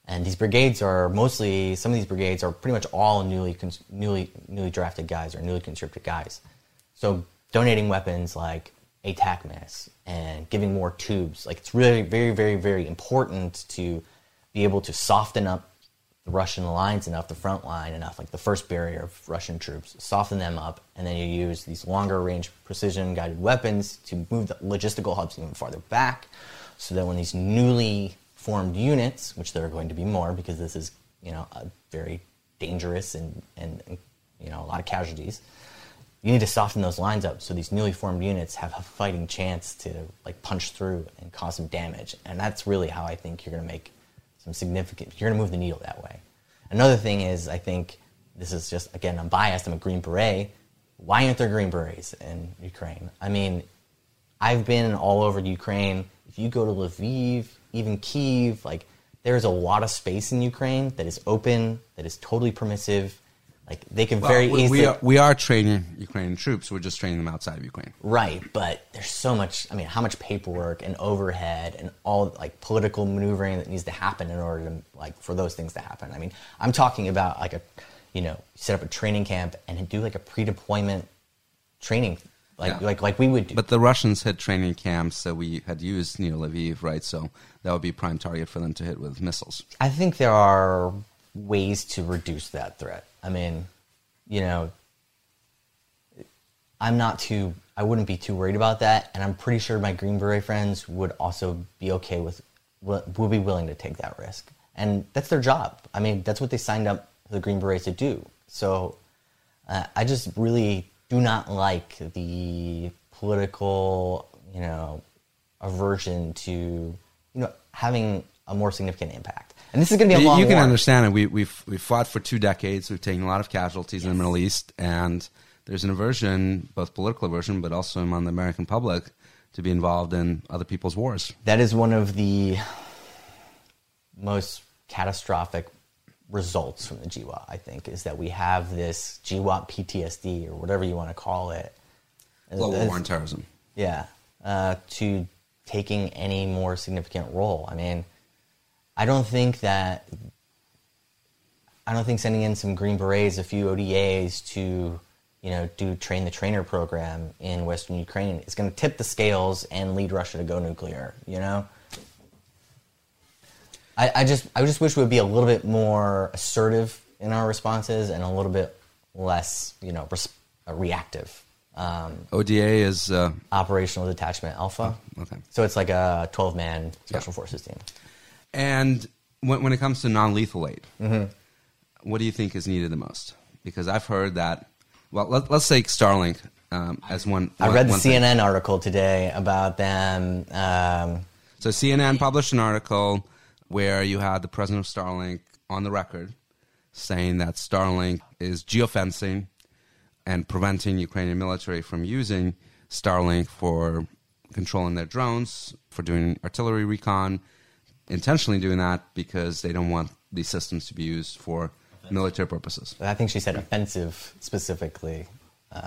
And these brigades are mostly some of these brigades are pretty much all newly newly newly drafted guys or newly conscripted guys. So donating weapons like ATACMS and giving more tubes, like it's really very very very important to be able to soften up the Russian lines enough, the front line enough, like the first barrier of Russian troops, soften them up, and then you use these longer range precision guided weapons to move the logistical hubs even farther back, so that when these newly formed units, which there are going to be more because this is you know a very dangerous and and, and you know a lot of casualties, you need to soften those lines up so these newly formed units have a fighting chance to like punch through and cause some damage, and that's really how I think you're going to make some significant. You're going to move the needle that way. Another thing is, I think this is just again, I'm biased. I'm a Green Beret. why aren't there Green Berets in Ukraine? I mean, I've been all over Ukraine. If you go to Lviv, even Kiev, like there's a lot of space in Ukraine that is open, that is totally permissive. Like they can Well, very we, easily we are, we are training Ukrainian troops. We're just training them outside of Ukraine. Right, but there's so much. I mean, how much paperwork and overhead and all like political maneuvering that needs to happen in order to like for those things to happen. I mean, I'm talking about like a, you know, set up a training camp and do like a pre-deployment training, like Yeah. like like we would do. But the Russians had training camps that we had used near Lviv, right? So that would be prime target for them to hit with missiles. I think there are ways to reduce that threat. I mean, you know, I'm not too, I wouldn't be too worried about that. And I'm pretty sure my Green Beret friends would also be okay with, will would be willing to take that risk. And that's their job. I mean, that's what they signed up the Green Berets to do. So uh, I just really do not like the political, you know, aversion to, you know, having a more significant impact. And this is going to be a You, long you can war. understand it. We, we've we've fought for two decades. We've taken a lot of casualties in the Middle East, and there's an aversion, both political aversion, but also among the American public, to be involved in other people's wars. That is one of the most catastrophic results from the GWOT, I think, is that we have this GWOT PTSD or whatever you want to call it. Global war on terrorism. Yeah, uh, to taking any more significant role. I mean, I don't think that. I don't think sending in some Green Berets, a few ODAs to, you know, do train the trainer program in Western Ukraine is going to tip the scales and lead Russia to go nuclear. You know. I, I just I just wish we would be a little bit more assertive in our responses and a little bit less, you know, res- uh, reactive. Um, ODA is uh, operational detachment alpha. okay. So it's like a 12 man special forces team. And when, when it comes to non-lethal aid, Mm-hmm. what do you think is needed the most? Because I've heard that. Well, let, let's take Starlink um, as one. I one- read the one thing. CNN article today about them. Um, So CNN published an article where you had the president of Starlink on the record saying that Starlink is geofencing and preventing Ukrainian military from using Starlink for controlling their drones, for doing artillery recon, intentionally doing that because they don't want these systems to be used for military purposes. I think she said offensive specifically.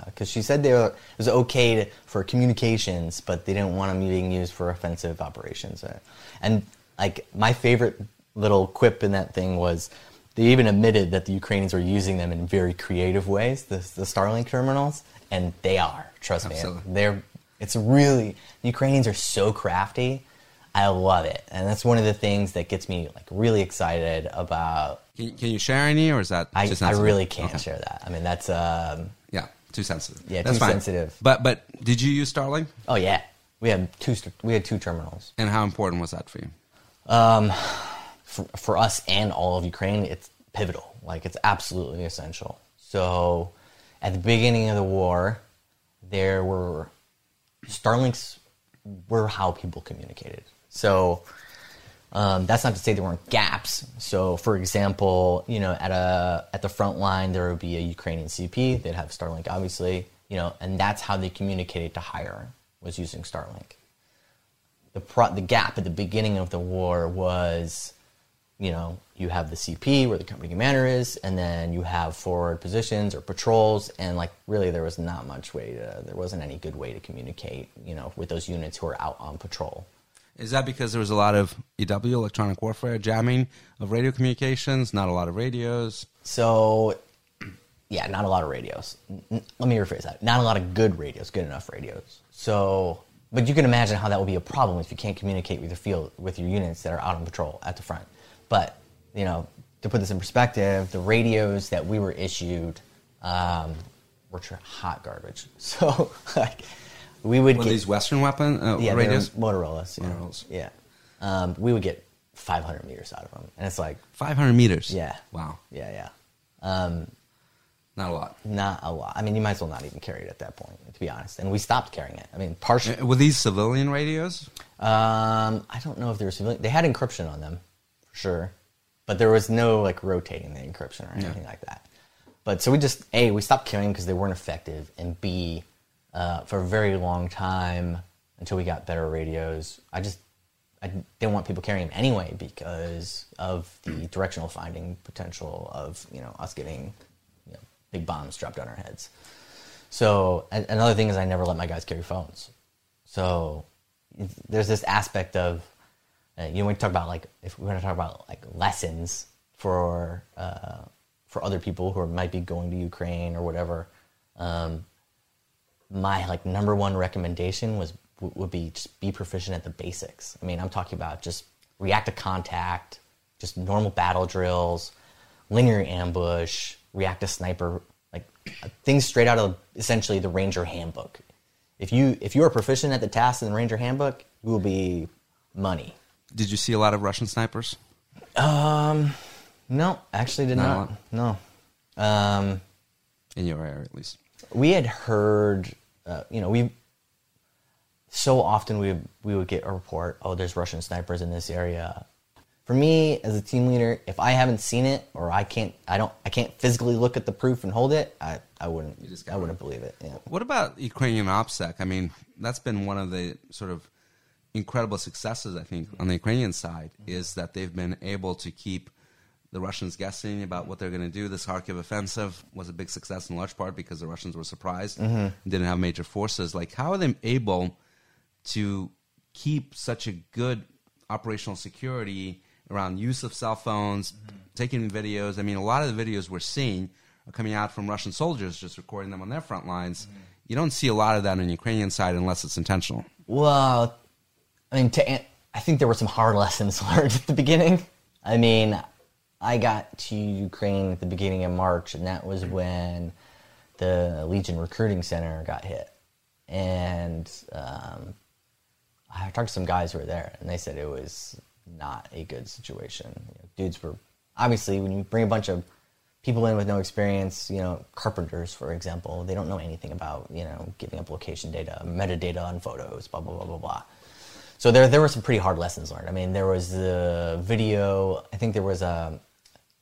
Because she said they were, it was okay to, for communications, but they didn't want them being used for offensive operations. Uh, And like my favorite little quip in that thing was they even admitted that the Ukrainians were using them in very creative ways, the, the Starlink terminals, and they are. Trust Absolutely. me, they're. It's really the Ukrainians are so crafty. I love it, and that's one of the things that gets me like really excited about. Can, can you share any, or is that I, I really can't Okay. share that. I mean, that's um, Yeah, too sensitive. Yeah, That's too fine. sensitive. But but did you use Starlink, Oh yeah, we had two. We had two terminals. and how important was that for you? For, for us and all of Ukraine, it's pivotal. Like it's absolutely essential. So, at the beginning of the war, there were Starlinks were how people communicated. So. Um, that's not to say there weren't gaps. So, for example, you know, at a at the front line there would be a Ukrainian CP. They'd have Starlink, obviously, you know, and that's how they communicated to higher was using Starlink. The pro- the gap at the beginning of the war was, you know, you have the CP where the company commander is, and then you have forward positions or patrols, and like really there was not much way to there wasn't any good way to communicate, you know, with those units who are out on patrol. Is that because there was a lot of EW, electronic warfare, jamming of radio communications, not a lot of radios? So, yeah, not a lot of radios. N- let me rephrase that. Not a lot of good radios, good enough radios. So, but you can imagine how that would be a problem if you can't communicate with your field, with your units that are out on patrol at the front. But, you know, to put this in perspective, the radios that we were issued um, were hot garbage. (laughs) So, like, we would Were get these Western weapon uh, yeah, radios? Motorola's. Yeah, Motorola's. yeah. Um, we would get 500 meters out of them, and it's like, 500 meters. yeah, Wow. yeah, yeah. Um, Not a lot. not a lot. I mean, you might as well not even carry it at that point, to be honest. And we stopped carrying it. I mean, partially. Uh, Were these civilian radios? Um, I don't know if they were civilian. They had encryption on them, for sure, but there was no like rotating the encryption or anything like that. but so we just a we stopped carrying because they weren't effective, and b uh, for a very long time until we got better radios. I just I didn't want people carrying them anyway because of the directional finding potential of you know us getting big bombs dropped on our heads. So another thing is I never let my guys carry phones. So there's this aspect of uh, you know we talk about like if we're going to talk about like lessons for uh, for other people who are, might be going to Ukraine or whatever. Um, my like number one recommendation was would be just be proficient at the basics. I mean, I'm talking about just react to contact, just normal battle drills, linear ambush, react to sniper, like things straight out of essentially the Ranger handbook. If you if you are proficient at the task in the Ranger handbook, you will be money. Did you see a lot of Russian snipers? Um, No, actually did Not not. No. Um, In your area, at least. we had heard, uh, you know, we so often we we would get a report, oh, there's Russian snipers in this area. For me, as a team leader, if I haven't seen it or I can't, I don't, I can't physically look at the proof and hold it, I, I wouldn't, just I wouldn't believe it. Yeah. What about Ukrainian OPSEC? I mean, that's been one of the sort of incredible successes, I think, on the Ukrainian side, mm-hmm. is that they've been able to keep the Russians guessing about what they're going to do. This Kharkiv offensive was a big success in large part because the Russians were surprised mm-hmm. and didn't have major forces. Like, how are they able to keep such a good operational security around use of cell phones, taking videos? I mean, a lot of the videos we're seeing are coming out from Russian soldiers just recording them on their front lines. You don't see a lot of that on the Ukrainian side unless it's intentional. Well, I mean, to, I think there were some hard (laughs) lessons learned at the beginning. I mean, I got to Ukraine at the beginning of March, and that was when the Legion Recruiting Center got hit. And um, I talked to some guys who were there, and they said it was not a good situation. You know, dudes were obviously when you bring a bunch of people in with no experience, you know, carpenters, for example, they don't know anything about you know giving up location data, metadata on photos, blah blah blah blah blah. So there there were some pretty hard lessons learned. I mean, there was the video. I think there was a,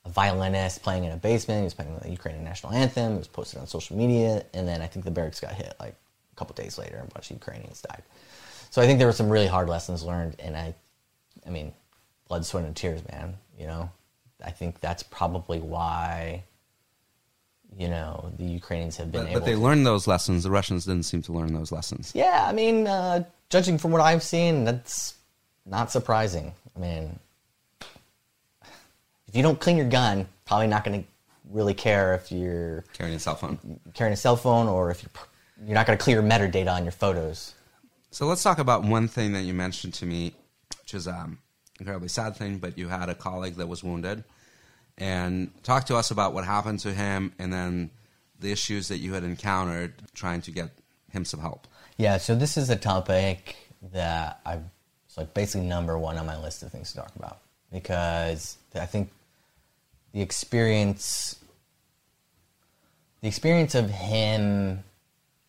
a violinist playing in a basement. He was playing the Ukrainian national anthem. It was posted on social media, and then I think the barracks got hit like a couple days later, and a bunch of Ukrainians died. So I think there were some really hard lessons learned, and I, I mean, blood, sweat, and tears, man. You know, I think that's probably why, you know, the Ukrainians have been But, able. but they to, learned those lessons. The Russians didn't seem to learn those lessons. Yeah, I mean, uh, judging from what I've seen, that's not surprising. I mean, if you don't clean your gun, probably not going to really care if you're Carrying a cell phone. carrying a cell phone or if you're you're not going to clear metadata on your photos. So let's talk about one thing that you mentioned to me, which is um, incredibly sad thing. But you had a colleague that was wounded, and talk to us about what happened to him, and then the issues that you had encountered trying to get him some help. Yeah, so this is a topic that I it's like basically number one on my list of things to talk about because I think the experience the experience of him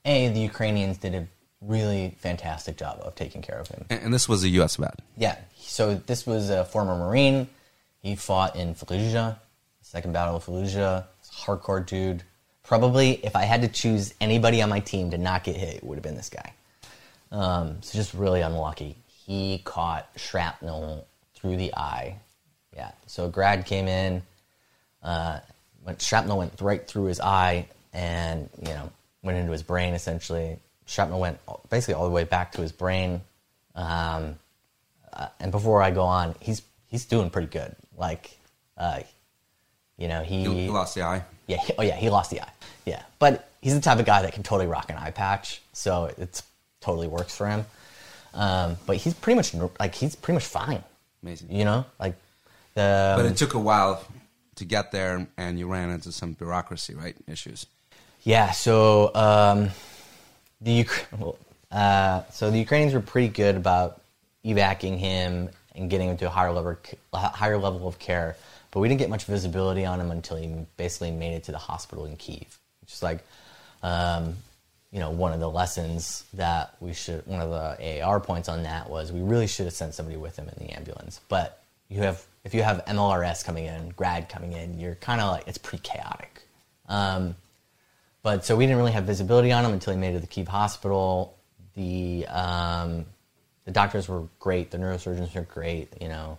a the Ukrainians did a really fantastic job of taking care of him. And, and this was a U.S. vet. Yeah, so this was a former Marine. He fought in Fallujah, Second Battle of Fallujah. Hardcore dude. Probably, if I had to choose anybody on my team to not get hit, it would have been this guy. Um, so just really unlucky. He caught shrapnel through the eye. Yeah. So Grad came in. Uh, went, shrapnel went right through his eye, and you know went into his brain. Essentially, shrapnel went basically all the way back to his brain. Um, uh, and before I go on, he's he's doing pretty good. Like, uh, you know, he, He, lost the eye. yeah, he, oh yeah, he lost the eye. Yeah, but he's the type of guy that can totally rock an eye patch, so it's totally works for him. Um, but he's pretty much like he's pretty much fine. Amazing. You know, like the But it took a while to get there, and you ran into some bureaucracy, right? Issues. Yeah, so um, the uh, so the Ukrainians were pretty good about evacuating him and getting him to a higher level higher level of care, but we didn't get much visibility on him until he basically made it to the hospital in Kiev, which is like. Um, you know, one of the lessons that we should, one of the AR points on that was we really should have sent somebody with him in the ambulance. But you have, if you have MLRS coming in, grad coming in, you're kind of like, it's pretty chaotic. Um, but so we didn't really have visibility on him until he made it to the Kiev hospital. The um, the doctors were great. The neurosurgeons were great. You know,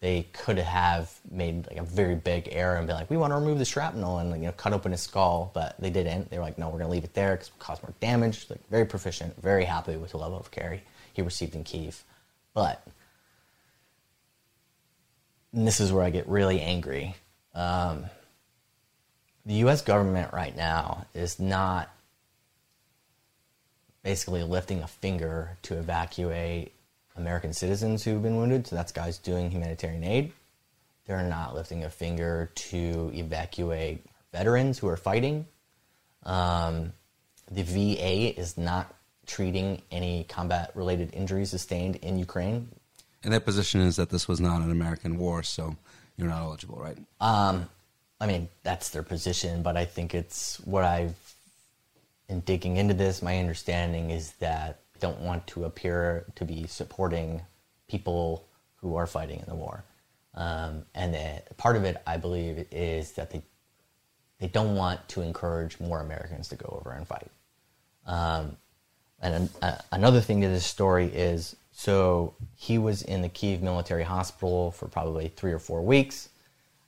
they could have made like a very big error and be like, we want to remove the shrapnel and you know cut open his skull, but they didn't. They were like, no, we're going to leave it there because it caused more damage. Like very proficient, very happy with the level of care he received in Kiev, but this is where I get really angry. Um, the U.S. government right now is not basically lifting a finger to evacuate American citizens who've been wounded. So that's guys doing humanitarian aid. They're not lifting a finger to evacuate veterans who are fighting. Um, the VA is not treating any combat related injuries sustained in Ukraine. And their position is that this was not an American war, so you're not eligible, right? Um, I mean, that's their position, but I think it's what I've, in digging into this, my understanding is that they don't want to appear to be supporting people who are fighting in the war. Um, and that part of it, I believe, is that they, they don't want to encourage more Americans to go over and fight. Um, and uh, another thing to this story is so he was in the Kiev military hospital for probably three or four weeks.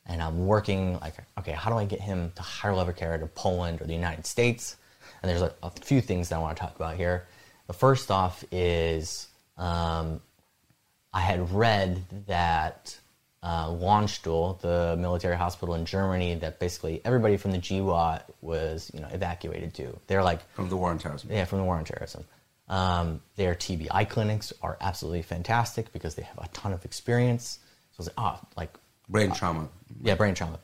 And I'm working like, okay, how do I get him to higher level care to Poland or the United States? And there's a, a few things that I want to talk about here. The first off is um, I had read that uh, Landstuhl, the military hospital in Germany, that basically everybody from the GWOT was you know evacuated to. They're like From the war on terrorism. yeah, from the war on terrorism. Um, their TBI clinics are absolutely fantastic because they have a ton of experience. So I was like, oh, like, Brain trauma. yeah, brain trauma.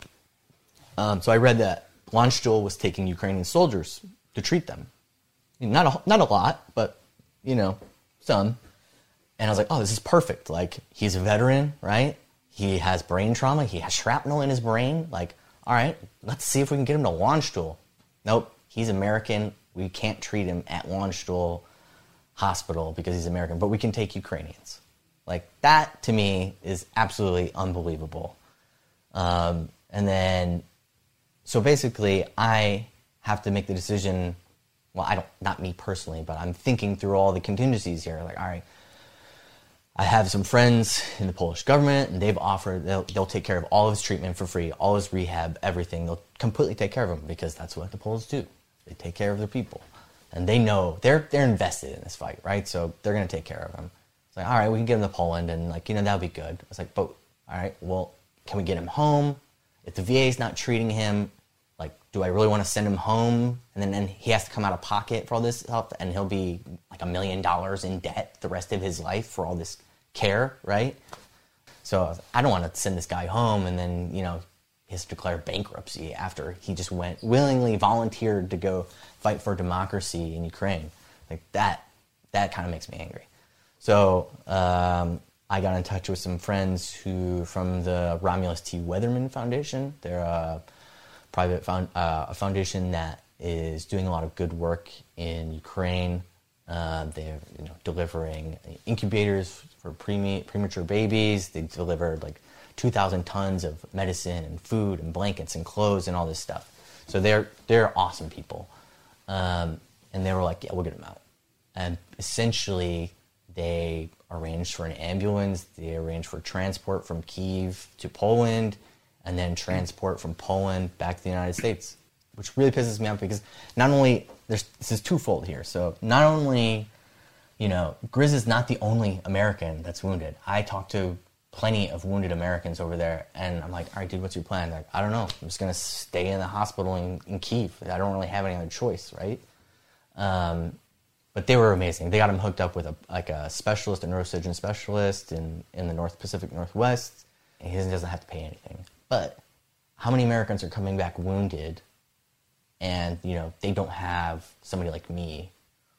Um, so I read that Landstuhl was taking Ukrainian soldiers to treat them. Not a, not a lot, but, you know, some. And I was like, oh, this is perfect. Like, he's a veteran, right? He has brain trauma. He has shrapnel in his brain. Like, all right, let's see if we can get him to Landstuhl. Nope, he's American. We can't treat him at Landstuhl hospital because he's American, but we can take Ukrainians. Like that to me is absolutely unbelievable. Um, and then, so basically, I have to make the decision. Well, I don't, not me personally, but I'm thinking through all the contingencies here. Like, all right, I have some friends in the Polish government, and they've offered they'll, they'll take care of all of his treatment for free, all his rehab, everything. They'll completely take care of him because that's what the Poles do. They take care of their people, and they know they're they're invested in this fight, right? So they're gonna take care of him. Like, all right, we can get him to Poland, and like you know that'll be good. It's like, but all right, well, can we get him home? If the VA is not treating him, like, do I really want to send him home? And then, then he has to come out of pocket for all this stuff, and he'll be like a million dollars in debt the rest of his life for all this care, right? So I was- I don't want to send this guy home and then, you know, he has to declare bankruptcy after he just went willingly volunteered to go fight for democracy in Ukraine. Like that, that kind of makes me angry. So um, I got in touch with some friends who from the Romulus T. Weatherman Foundation. They're a private found, uh, a foundation that is doing a lot of good work in Ukraine. Uh, they're you know delivering incubators for premature babies. They delivered like 2,000 tons of medicine and food and blankets and clothes and all this stuff. So they're they're awesome people. Um, and they were like, yeah, we'll get them out. And essentially, they arranged for an ambulance. They arranged for transport from Kiev to Poland, and then transport from Poland back to the United States, which really pisses me off because not only there's this is twofold here. So not only, you know, Grizz is not the only American that's wounded. I talked to plenty of wounded Americans over there, and I'm like, all right, dude, what's your plan? Like, I don't know. I'm just gonna stay in the hospital in, in Kiev. I don't really have any other choice, right? Um, but they were amazing. They got him hooked up with a like a specialist, a neurosurgeon specialist in in the North Pacific Northwest. And he doesn't, have to pay anything. But how many Americans are coming back wounded, and you know they don't have somebody like me,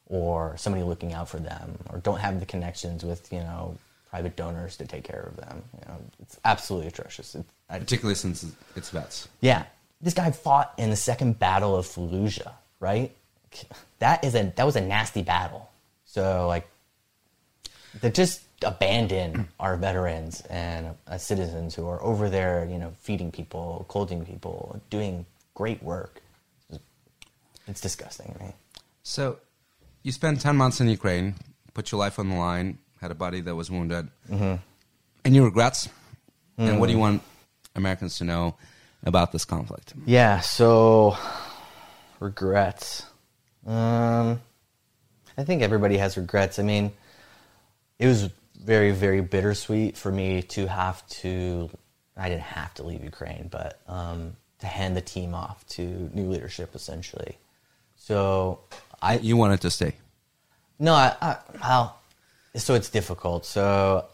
or somebody looking out for them, or don't have the connections with you know private donors to take care of them. You know, it's absolutely atrocious. It, I, Particularly since it's vets. yeah, this guy fought in the second battle of Fallujah, right? That is a that was a nasty battle. So like, to just abandon our veterans and uh, citizens who are over there, you know, feeding people, clothing people, doing great work. It's disgusting me. So, you spent 10 months in Ukraine, put your life on the line, had a buddy that was wounded. Mm-hmm. Any regrets? And what do you want Americans to know about this conflict? Yeah, so regrets. Um, I think everybody has regrets. I mean, it was very, very bittersweet for me to have to. I didn't have to leave Ukraine, but um, to hand the team off to new leadership, essentially. So I You wanted to stay. no, I, I well, so it's difficult. So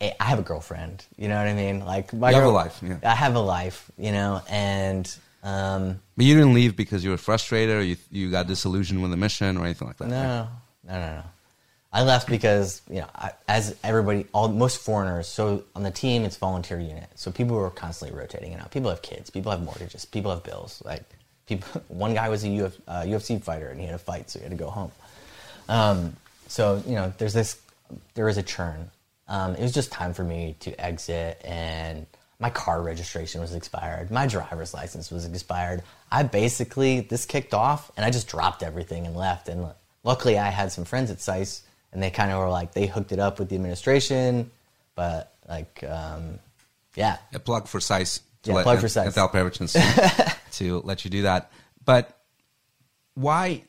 I have a girlfriend. You know what I mean? Like my You have a life, yeah. I have a life. You know, and um, But you didn't leave because you were frustrated or you, you got disillusioned with the mission or anything like that. right? no, no, no, no. I left because you know, I, as everybody, all most foreigners. So on the team, it's volunteer unit. So people were constantly rotating it out. People have kids. People have mortgages. People have bills. Like people, (laughs) one guy was a Uf, uh, UFC fighter and he had a fight, so he had to go home. Um, so you know, there's this, there is a churn. Um, it was just time for me to exit, and my car registration was expired. My driver's license was expired. I basically this kicked off, and I just dropped everything and left. And luckily, I had some friends at SICE, and they kind of were like they hooked it up with the administration, but like, um, yeah, A plug for SICE. to Yeah, let- plug for SICE. at (laughs) the to let you do that. But why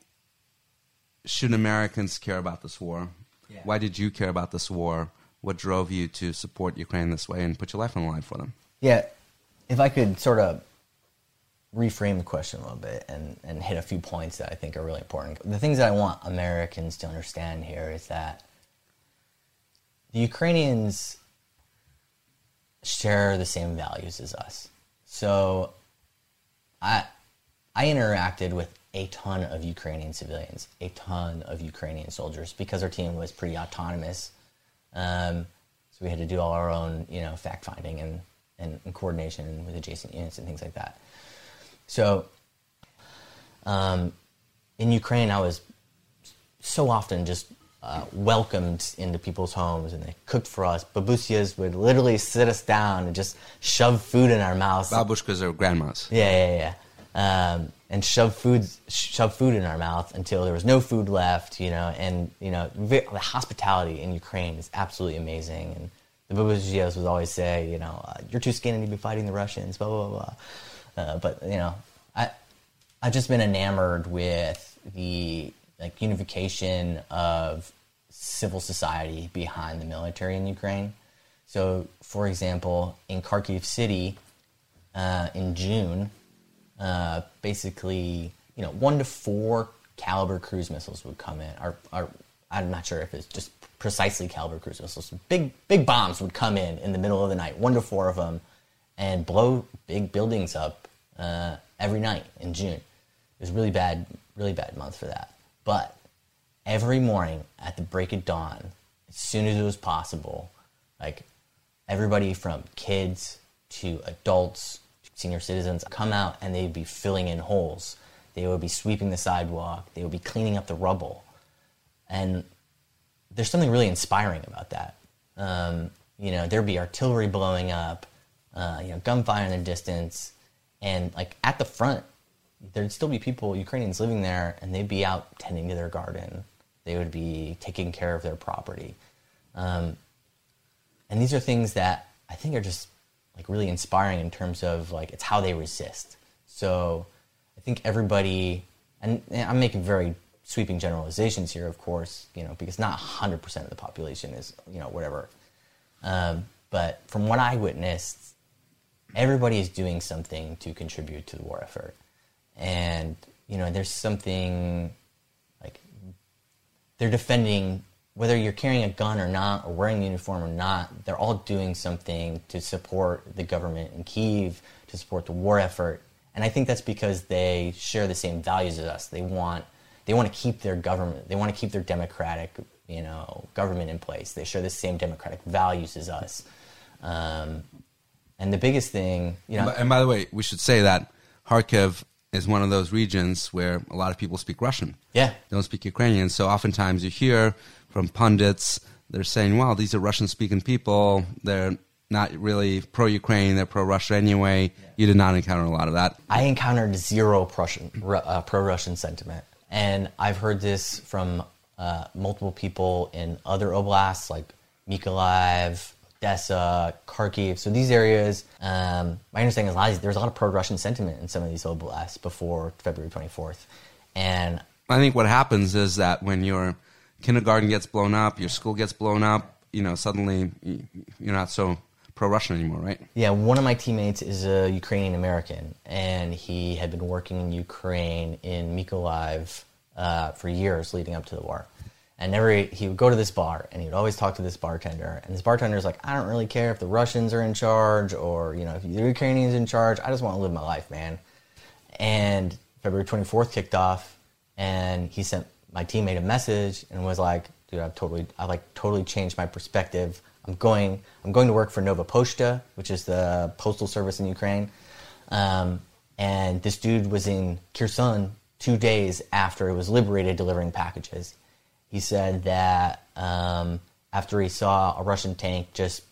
should Americans care about this war? Yeah. Why did you care about this war? What drove you to support Ukraine this way and put your life on the line for them? Yeah, if I could sort of reframe the question a little bit and, and hit a few points that I think are really important. The things that I want Americans to understand here is that the Ukrainians share the same values as us. So I I interacted with a ton of Ukrainian civilians, a ton of Ukrainian soldiers because our team was pretty autonomous. Um, so we had to do all our own, you know, fact finding and, and, and coordination with adjacent units and things like that. So um, in Ukraine, I was so often just uh, welcomed into people's homes and they cooked for us. Babusias would literally sit us down and just shove food in our mouths. Babushkas are grandmas. Yeah, yeah, yeah. Um, and shove food, shove food in our mouth until there was no food left, you know. And you know, the hospitality in Ukraine is absolutely amazing. And the Babujios would always say, you know, uh, you're too skinny to be fighting the Russians, blah blah blah. blah. Uh, but you know, I I've just been enamored with the like unification of civil society behind the military in Ukraine. So, for example, in Kharkiv City, uh, in June, uh, basically, you know, one to four Kalibr cruise missiles would come in. Or, or I'm not sure if it's just precisely Kalibr cruise missiles. Big, big bombs would come in in the middle of the night, one to four of them, and blow big buildings up uh, every night in June. It was really bad, really bad month for that. But every morning at the break of dawn, as soon as it was possible, like everybody from kids to adults, senior citizens come out and they'd be filling in holes. They would be sweeping the sidewalk. They would be cleaning up the rubble. And there's something really inspiring about that. Um, you know, there'd be artillery blowing up, uh, you know, gunfire in the distance, and like at the front, there'd still be people, Ukrainians living there, and they'd be out tending to their garden. They would be taking care of their property. Um, and these are things that I think are just like really inspiring in terms of like it's how they resist. So I think everybody, and, and I'm making very sweeping generalizations here, of course, you know, because not 100% of the population is, you know, whatever. Um, but from what I witnessed, everybody is doing something to contribute to the war effort. And, you know, there's something like they're defending whether you're carrying a gun or not or wearing the uniform or not they're all doing something to support the government in kiev to support the war effort. And i think that's because they share the same values as us. They want they want to keep their government they want to keep their democratic you know government in place. They share the same democratic values as us. Um, and the biggest thing you know And by the way, we should say that Kharkiv is one of those regions where a lot of people speak Russian. yeah. They don't speak Ukrainian. So oftentimes you hear from pundits, they're saying, well, these are Russian speaking people. They're not really pro Ukraine, they're pro Russia anyway. You did not encounter a lot of that. I encountered zero Prussian, uh, pro-Russian sentiment, and I've heard this from uh, multiple people in other oblasts like Mykolaiv, Odessa, Kharkiv. So these areas, um, my understanding is a lot of, there's a lot of pro-Russian sentiment in some of these oblasts before February 24th, and I think what happens is that when your kindergarten gets blown up, your school gets blown up, you know, suddenly you're not so pro-Russian anymore, right? Yeah, one of my teammates is a Ukrainian American, and he had been working in Ukraine in Mykolaiv uh, for years leading up to the war. And every he would go to this bar, and he would always talk to this bartender. And this bartender is like, "I don't really care if the Russians are in charge or you know if the Ukrainians in charge. I just want to live my life, man." And February 24th kicked off, and he sent my team made a message and was like, "Dude, I've totally, I like totally changed my perspective I'm going I'm going to work for Nova Poshta, which is the postal service in Ukraine. Um, and this dude was in Kherson two days after it was liberated, delivering packages. He said that um, after he saw a Russian tank just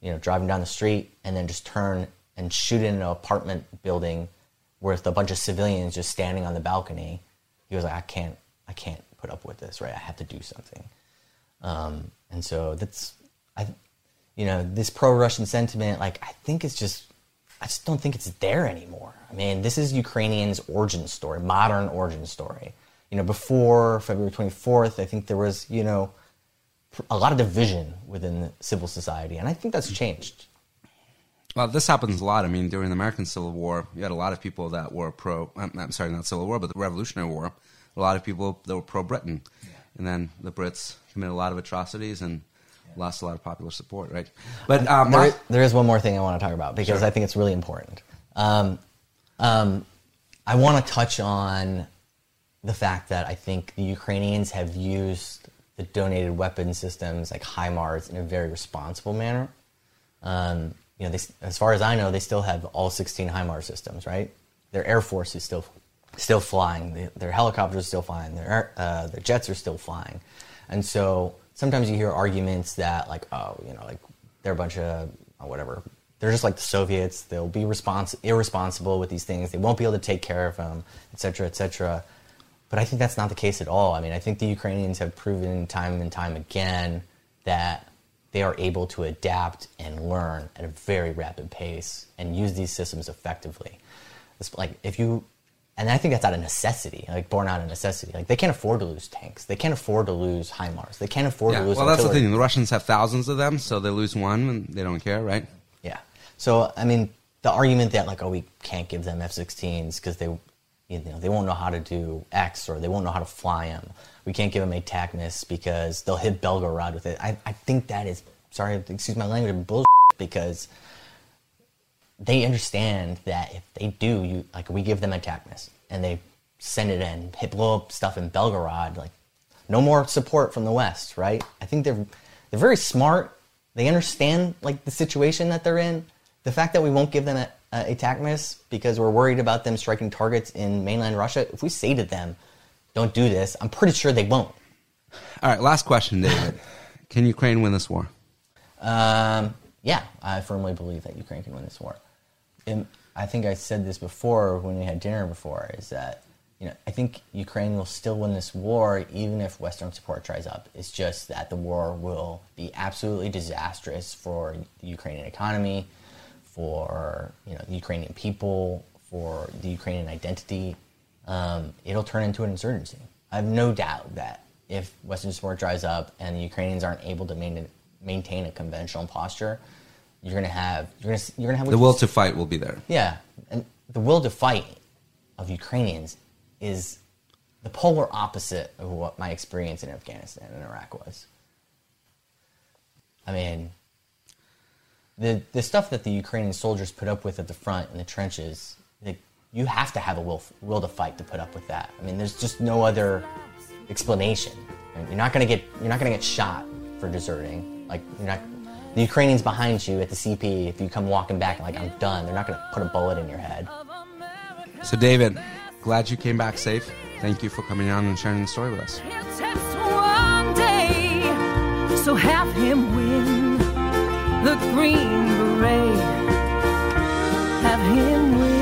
you know driving down the street and then just turn and shoot in an apartment building with a bunch of civilians just standing on the balcony, he was like, I can't I can't put up with this, right? I have to do something. Um, and so that's I, you know, this pro-Russian sentiment, like I think it's just, I just don't think it's there anymore. I mean, this is Ukrainians' origin story, modern origin story. You know, before February 24th, I think there was, you know, a lot of division within civil society, and I think that's changed. Well, this happens a lot. I mean, during the American Civil War, you had a lot of people that were pro. I'm, I'm sorry, not Civil War, but the Revolutionary War. A lot of people that were pro Britain, yeah. and then the Brits committed a lot of atrocities, and lost a lot of popular support, right? But um, there, there is one more thing I want to talk about because sure. I think it's really important. Um, um, I want to touch on the fact that I think the Ukrainians have used the donated weapon systems like HIMARS in a very responsible manner. Um, you know, they, as far as I know, they still have all 16 HIMARS systems, right? Their air force is still still flying. their helicopters are still flying. Their uh, their jets are still flying, and so sometimes you hear arguments that like, oh, you know, like they're a bunch of uh, whatever. They're just like the Soviets. They'll be respons- irresponsible with these things. They won't be able to take care of them, et cetera, et cetera. But I think that's not the case at all. I mean, I think the Ukrainians have proven time and time again that they are able to adapt and learn at a very rapid pace and use these systems effectively. It's like if you and I think that's out of necessity, like born out of necessity. Like they can't afford to lose tanks. They can't afford to lose HIMARS. They can't afford yeah, to lose. Well, artillery. that's the thing. The Russians have thousands of them, so they lose one and they don't care, right? Yeah. So I mean, the argument that like, oh, we can't give them F-16s because they, you know, they won't know how to do X or they won't know how to fly them. We can't give them a ATACMS because they'll hit Belgorod with it. I, I think that is sorry, excuse my language, bullshit because they understand that if they do, you like we give them ATACMS and they send it in, hit blow up stuff in Belgorod, like no more support from the West, right? I think they're they're very smart. They understand like the situation that they're in. The fact that we won't give them a, a ATACMS because we're worried about them striking targets in mainland Russia. If we say to them, "Don't do this," I'm pretty sure they won't. All right, last question, David. Can Ukraine win this war? Um, yeah, I firmly believe that Ukraine can win this war. And I think I said this before when we had dinner before, is that you know I think Ukraine will still win this war even if Western support dries up. It's just that the war will be absolutely disastrous for the Ukrainian economy, for you know the Ukrainian people, for the Ukrainian identity. Um, it'll turn into an insurgency. I have no doubt that if Western support dries up and the Ukrainians aren't able to maintain, maintain a conventional posture, you're gonna have you're gonna you're gonna have the will to fight will be there. Yeah, and the will to fight of Ukrainians is the polar opposite of what my experience in Afghanistan and Iraq was. I mean, the the stuff that the Ukrainian soldiers put up with at the front in the trenches, like, you have to have a will will to fight to put up with that. I mean, there's just no other explanation. You're not gonna get you're not gonna get shot for deserting. Like you're not the Ukrainians behind you at the CP, if you come walking back like, I'm done, they're not going to put a bullet in your head. So, David, glad you came back safe. Thank you for coming on and sharing the story with us. Day, so have him win the Green Beret. Have him win.